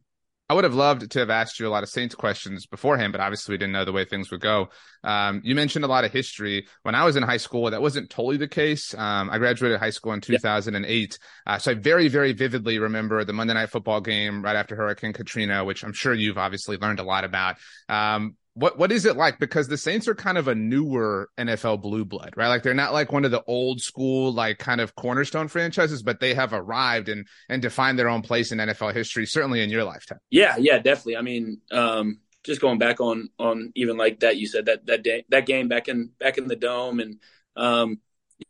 [SPEAKER 1] I would have loved to have asked you a lot of Saints questions beforehand, but obviously we didn't know the way things would go. Um, you mentioned a lot of history. When I was in high school, that wasn't totally the case. Um, I graduated high school in 2008. Uh, so I very, very vividly remember the Monday Night Football game right after Hurricane Katrina, which I'm sure you've obviously learned a lot about. Um, what what is it like? Because the Saints are kind of a newer NFL blue blood, right? Like they're not like one of the old school, like kind of cornerstone franchises, but they have arrived and and defined their own place in NFL history, certainly in your lifetime.
[SPEAKER 8] Yeah, yeah, definitely. I mean, um, just going back on on even like that, you said that that day that game back in back in the dome, and um,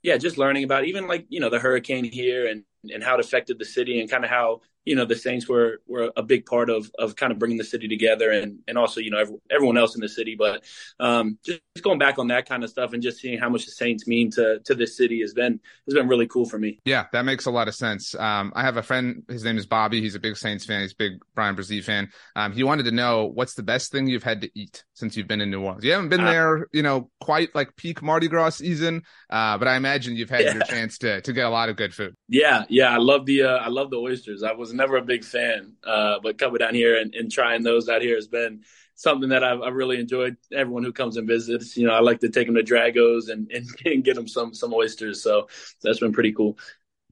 [SPEAKER 8] yeah, just learning about even like you know the hurricane here and and how it affected the city and kind of how you know the Saints were were a big part of of kind of bringing the city together and and also you know every, everyone else in the city. But um, just, going back on that kind of stuff and just seeing how much the Saints mean to to this city has been has been really cool for me.
[SPEAKER 1] Yeah, that makes a lot of sense. Um, I have a friend. His name is Bobby. He's a big Saints fan. He's a big Bryan Bresee fan. Um, he wanted to know what's the best thing you've had to eat since you've been in New Orleans. You haven't been uh, there, you know, quite like peak Mardi Gras season, uh, but I imagine you've had yeah. your chance to to get a lot of good food.
[SPEAKER 8] Yeah, yeah, I love the uh, I love the oysters. I was never a big fan, uh, but coming down here and, and, trying those out here has been something that I've, I've, really enjoyed. Everyone who comes and visits, you know, I like to take them to Drago's and, and, and get them some some oysters. So that's been pretty cool.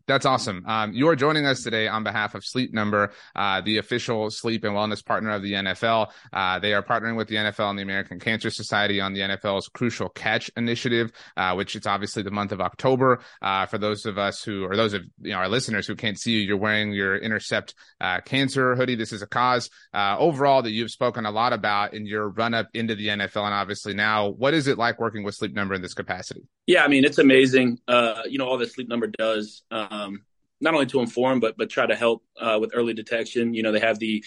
[SPEAKER 1] That's awesome. Um, you are joining us today on behalf of Sleep Number, uh, the official sleep and wellness partner of the NFL. Uh, they are partnering with the NFL and the American Cancer Society on the NFL's Crucial Catch initiative, uh, which it's obviously the month of October. Uh, for those of us who, or those of you know our listeners who can't see you, you're wearing your Intercept uh, Cancer hoodie. This is a cause uh, overall that you've spoken a lot about in your run up into the NFL, and obviously now, what is it like working with Sleep Number in this capacity?
[SPEAKER 8] Yeah, I mean it's amazing. you know all that Sleep Number does. Um, not only to inform but but try to help uh, with early detection. You know, they have the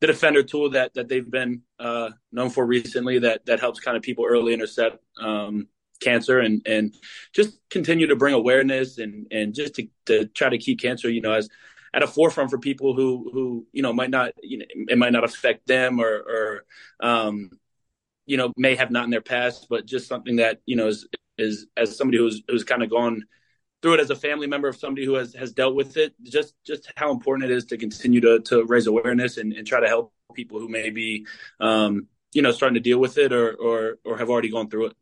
[SPEAKER 8] the defender tool that that they've been uh, known for recently that that helps kind of people early intercept um, cancer and and just continue to bring awareness and and just to, to try to keep cancer, you know, as at a forefront for people who who you know might not you know it might not affect them or or um, you know may have not in their past, but just something that you know is is as somebody who's who's kind of gone through it as a family member of somebody who has, has dealt with it, just just how important it is to continue to to raise awareness and, and try to help people who may be um, you know starting to deal with it or or or have already gone through it.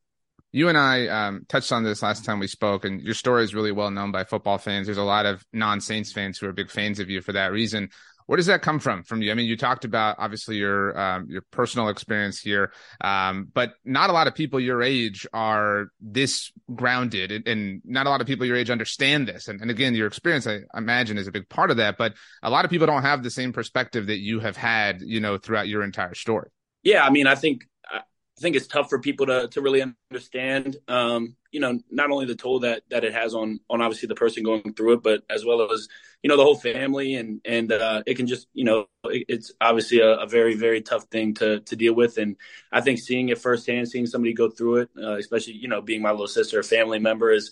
[SPEAKER 1] You and I um, touched on this last time we spoke, and your story is really well known by football fans. There's a lot of non Saints fans who are big fans of you for that reason. Where does that come from from you? I mean, you talked about obviously your um, your personal experience here, um, but not a lot of people your age are this grounded, and, and, not a lot of people your age understand this. And, and again, your experience, I imagine, is a big part of that. But a lot of people don't have the same perspective that you have had, you know, throughout your entire story.
[SPEAKER 8] Yeah, I mean, I think I think it's tough for people to to really understand. Um, you know, not only the toll that that it has on on obviously the person going through it, but as well as you know the whole family, and and uh, it can just you know it, it's obviously a, a, very very tough thing to to deal with, and I think seeing it firsthand, seeing somebody go through it, uh, especially you know being my little sister, a family member, is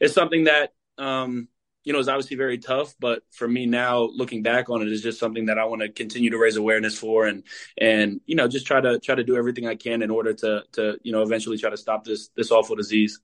[SPEAKER 8] is something that um, you know, is obviously very tough. But for me now, looking back on it, is just something that I want to continue to raise awareness for, and and you know, just try to try to do everything I can in order to to you know eventually try to stop this this awful disease.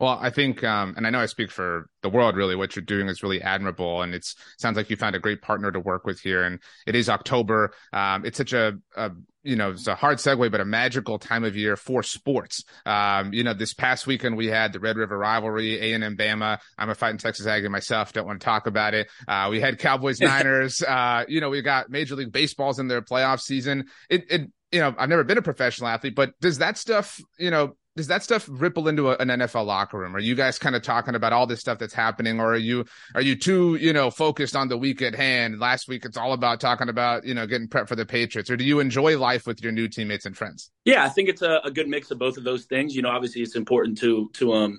[SPEAKER 1] Well, I think, um, and I know I speak for the world. Really, what you're doing is really admirable, and it sounds like you found a great partner to work with here. And it is October. Um, it's such a, a you know, it's a hard segue, but a magical time of year for sports. Um, you know, this past weekend we had the Red River rivalry, A and M Bama. I'm a fighting Texas Aggie myself. Don't want to talk about it. Uh, we had Cowboys Niners. uh, you know, we got Major League Baseball's in their playoff season. It, it, you know, I've never been a professional athlete, but does that stuff, you know, does that stuff ripple into a, an NFL locker room? Are you guys kind of talking about all this stuff that's happening, or are you are you too you know focused on the week at hand? Last week it's all about talking about you know getting prep for the Patriots, or do you enjoy life with your new teammates and friends?
[SPEAKER 8] Yeah, I think it's a, a good mix of both of those things. You know, obviously it's important to to um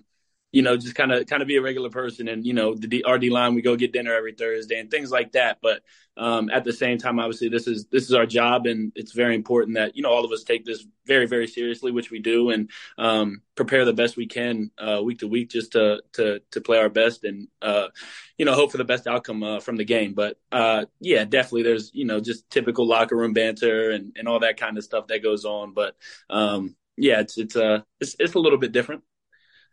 [SPEAKER 8] you know, just kind of kind of be a regular person, and you know, the D, RD line we go get dinner every Thursday and things like that. But um, at the same time, obviously, this is this is our job, and it's very important that you know all of us take this very very seriously, which we do, and um, prepare the best we can uh, week to week just to to to play our best and uh, you know hope for the best outcome uh, from the game. But uh, yeah, definitely, there's you know just typical locker room banter and and all that kind of stuff that goes on. But um, yeah, it's it's uh it's it's a little bit different.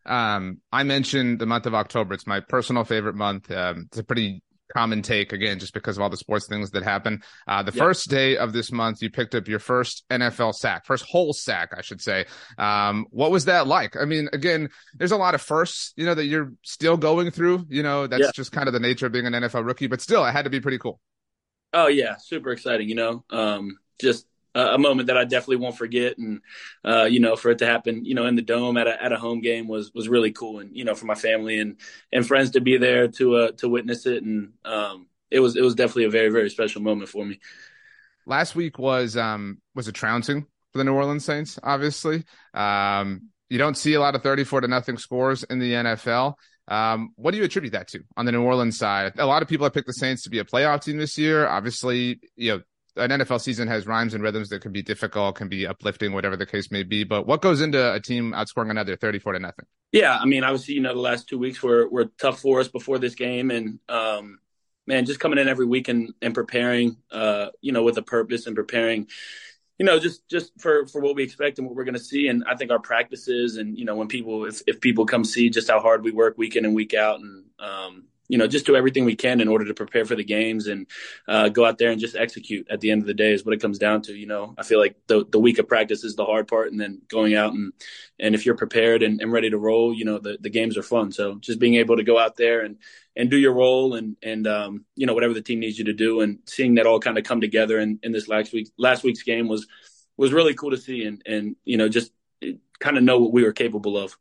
[SPEAKER 1] Um, I mentioned the month of October. It's my personal favorite month. Um, it's a pretty common take again, just because of all the sports things that happen. Uh, the yep. first day of this month, you picked up your first NFL sack, first whole sack, I should say. Um, what was that like? I mean, again, there's a lot of firsts, you know, that you're still going through. You know, that's yeah. just kind of the nature of being an NFL rookie, but still, it had to be pretty cool.
[SPEAKER 8] Oh yeah, super exciting. You know, um, just a moment that I definitely won't forget. And uh, you know, for it to happen, you know, in the dome at a at a home game was was really cool. And you know, for my family and and friends to be there to uh, to witness it, and um, it was it was definitely a very very special moment for me.
[SPEAKER 1] Last week was um was a trouncing for the New Orleans Saints. Obviously, um, you don't see a lot of thirty four to nothing scores in the NFL. Um, what do you attribute that to on the New Orleans side? A lot of people have picked the Saints to be a playoff team this year. Obviously, you know an NFL season has rhymes and rhythms that can be difficult, can be uplifting, whatever the case may be. But what goes into a team outscoring another 34 to nothing?
[SPEAKER 8] Yeah, I mean, obviously, you know, the last two weeks were were tough for us before this game, and um, man, just coming in every week and, and preparing, uh, you know, with a purpose and preparing, you know, just just for for what we expect and what we're going to see. And I think our practices and you know, when people if if people come see just how hard we work week in and week out, and um, you know, just do everything we can in order to prepare for the games and uh, go out there and just execute. At the end of the day, is what it comes down to. You know, I feel like the the week of practice is the hard part, and then going out and and if you're prepared and, and ready to roll, you know, the the games are fun. So just being able to go out there and and do your role and and um, you know whatever the team needs you to do, and seeing that all kind of come together in, in this last week last week's game was was really cool to see, and and you know just kind of know what we were capable of.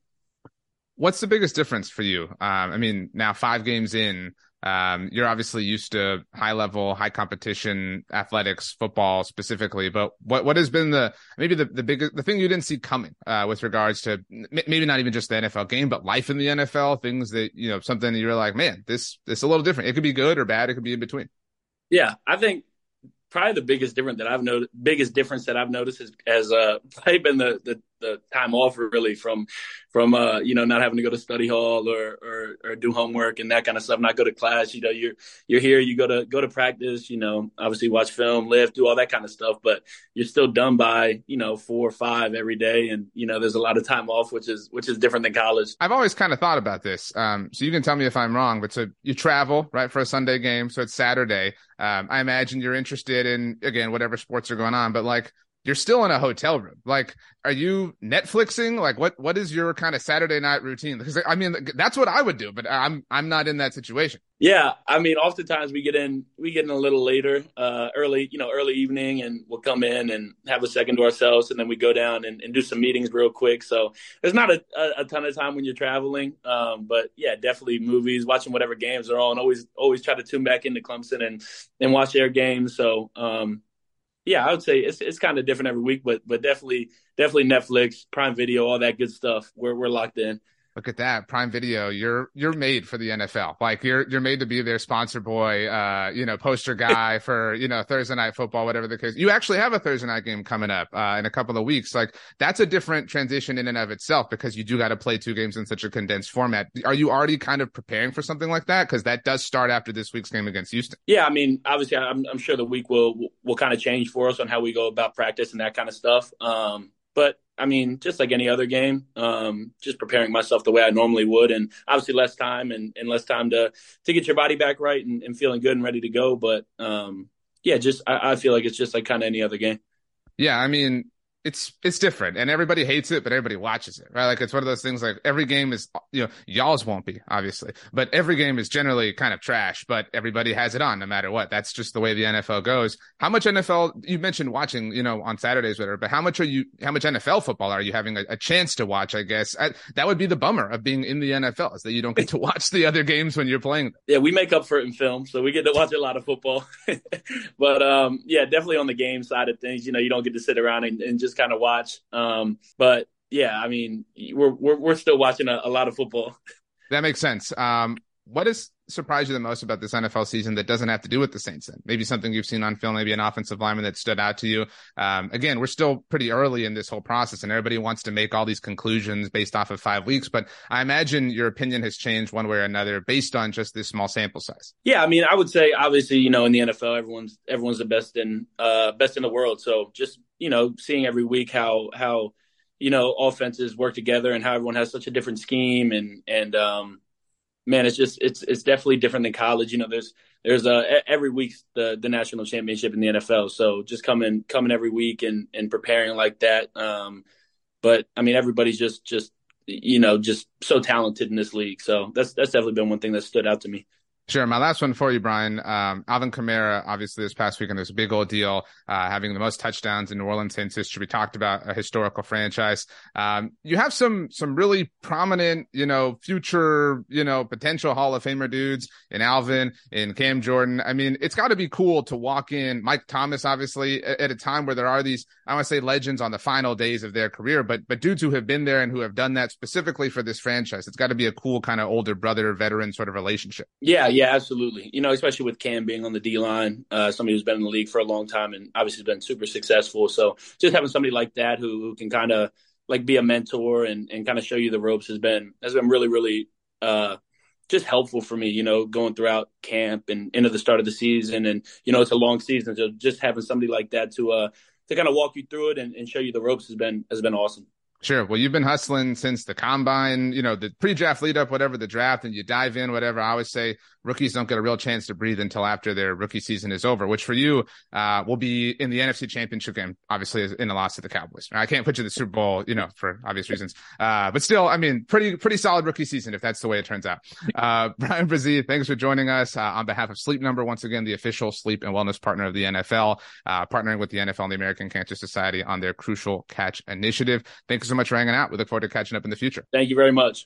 [SPEAKER 1] What's the biggest difference for you? Um, I mean, now five games in, um, you're obviously used to high level, high competition athletics, football specifically. But what what has been the maybe the the biggest the thing you didn't see coming uh, with regards to maybe not even just the NFL game, but life in the NFL, things that you know something you're like, man, this this a little different. It could be good or bad. It could be in between.
[SPEAKER 8] Yeah, I think probably the biggest difference that I've noticed, biggest difference that I've noticed is, uh, probably been the, the, the time off really from from uh, you know not having to go to study hall or, or, or do homework and that kind of stuff, not go to class. You know, you're you're here, you go to go to practice. You know, obviously watch film, lift, do all that kind of stuff, but you're still done by you know four or five every day, and you know there's a lot of time off, which is which is different than college.
[SPEAKER 1] I've always kind of thought about this, um, so you can tell me if I'm wrong. But so you travel right for a Sunday game, so it's Saturday. Um, I imagine you're interested in again whatever sports are going on, but like you're still in a hotel room. Like, are you Netflixing? Like, what what is your kind of Saturday night routine? Because I mean, that's what I would do, but I'm I'm not in that situation.
[SPEAKER 8] Yeah, I mean, oftentimes we get in we get in a little later, uh, early, you know, early evening, and we'll come in and have a second to ourselves, and then we go down and, and do some meetings real quick. So there's not a, a, a ton of time when you're traveling, um, but yeah, definitely movies, watching whatever games are on. Always always try to tune back into Clemson and and watch their games. So um, yeah, I would say it's it's kind of different every week, but but definitely definitely Netflix, Prime Video, all that good stuff. We're we're locked in.
[SPEAKER 1] Look at that Prime Video. You're you're made for the NFL. Like you're you're made to be their sponsor boy, uh, you know, poster guy for you know Thursday night football, whatever the case. You actually have a Thursday night game coming up uh, in a couple of weeks. Like that's a different transition in and of itself because you do got to play two games in such a condensed format. Are you already kind of preparing for something like that? Because that does start after this week's game against Houston.
[SPEAKER 8] Yeah, I mean, obviously, I'm, I'm sure the week will will kind of change for us on how we go about practice and that kind of stuff. Um, but I mean, just like any other game, um, just preparing myself the way I normally would, and obviously less time and, and less time to to get your body back right and, and feeling good and ready to go. But um, yeah, just I, I feel like it's just like kind of any other game.
[SPEAKER 1] Yeah, I mean, it's it's different and everybody hates it but everybody watches it right? Like it's one of those things like every game is you know y'all's won't be obviously but every game is generally kind of trash but everybody has it on no matter what. That's just the way the nfl goes. How much nfl you mentioned watching you know on saturdays whatever but how much are you how much nfl football are you having a, a chance to watch i guess? I, that would be the bummer of being in the nfl is that you don't get to watch the other games when you're playing
[SPEAKER 8] yeah we make up for it in film so we get to watch a lot of football. But um yeah definitely on the game side of things you know you don't get to sit around and, and just kind of watch. Um, but yeah, I mean, we're we're, we're still watching a, a lot of football.
[SPEAKER 1] That makes sense. Um, what has surprised you the most about this NFL season that doesn't have to do with the Saints? Then maybe something you've seen on film, maybe an offensive lineman that stood out to you. Um, again, we're still pretty early in this whole process, and everybody wants to make all these conclusions based off of five weeks. But I imagine your opinion has changed one way or another based on just this small sample size.
[SPEAKER 8] Yeah, I mean, I would say obviously, you know, in the NFL, everyone's everyone's the best in uh, best in the world. So just you know, seeing every week how how you know offenses work together and how everyone has such a different scheme and and um, man, it's just it's it's definitely different than college. You know, there's there's uh every week the the national championship in the NFL. So just coming coming every week and and preparing like that. Um, but I mean, everybody's just just you know just so talented in this league. So that's that's definitely been one thing that stood out to me.
[SPEAKER 1] Sure. My last one for you, Bryan. Um, Alvin Kamara, obviously this past weekend, there's a big old deal, uh, having the most touchdowns in New Orleans history. We talked about a historical franchise. Um, you have some, some really prominent, you know, future, you know, potential Hall of Famer dudes in Alvin, in Cam Jordan. I mean, it's got to be cool to walk in Mike Thomas, obviously at, at a time where there are these, I want to say legends on the final days of their career, but, but dudes who have been there and who have done that specifically for this franchise. It's got to be a cool kind of older brother, veteran sort of relationship.
[SPEAKER 8] Yeah yeah, absolutely. You know, especially with Cam being on the D line, uh, somebody who's been in the league for a long time and obviously been super successful. So just having somebody like that who, who can kind of like be a mentor and, and kind of show you the ropes has been has been really really uh, just helpful for me. You know, going throughout camp and into the start of the season, and you know, it's a long season, so just having somebody like that to uh to kind of walk you through it and, and show you the ropes has been has been awesome.
[SPEAKER 1] Sure. Well, you've been hustling since the combine, you know, the pre-draft lead up, whatever the draft, and you dive in, whatever. I always say rookies don't get a real chance to breathe until after their rookie season is over, which for you, uh, will be in the NFC championship game, obviously in the loss to the Cowboys. I can't put you in the Super Bowl, you know, for obvious reasons. Uh, but still, I mean, pretty, pretty solid rookie season if that's the way it turns out. Uh, Bryan Bresee, thanks for joining us, uh, on behalf of Sleep Number, once again, the official sleep and wellness partner of the NFL, uh, partnering with the NFL and the American Cancer Society on their crucial catch initiative. Thank you so much for hanging out. We look forward to catching up in the future.
[SPEAKER 8] Thank you very much.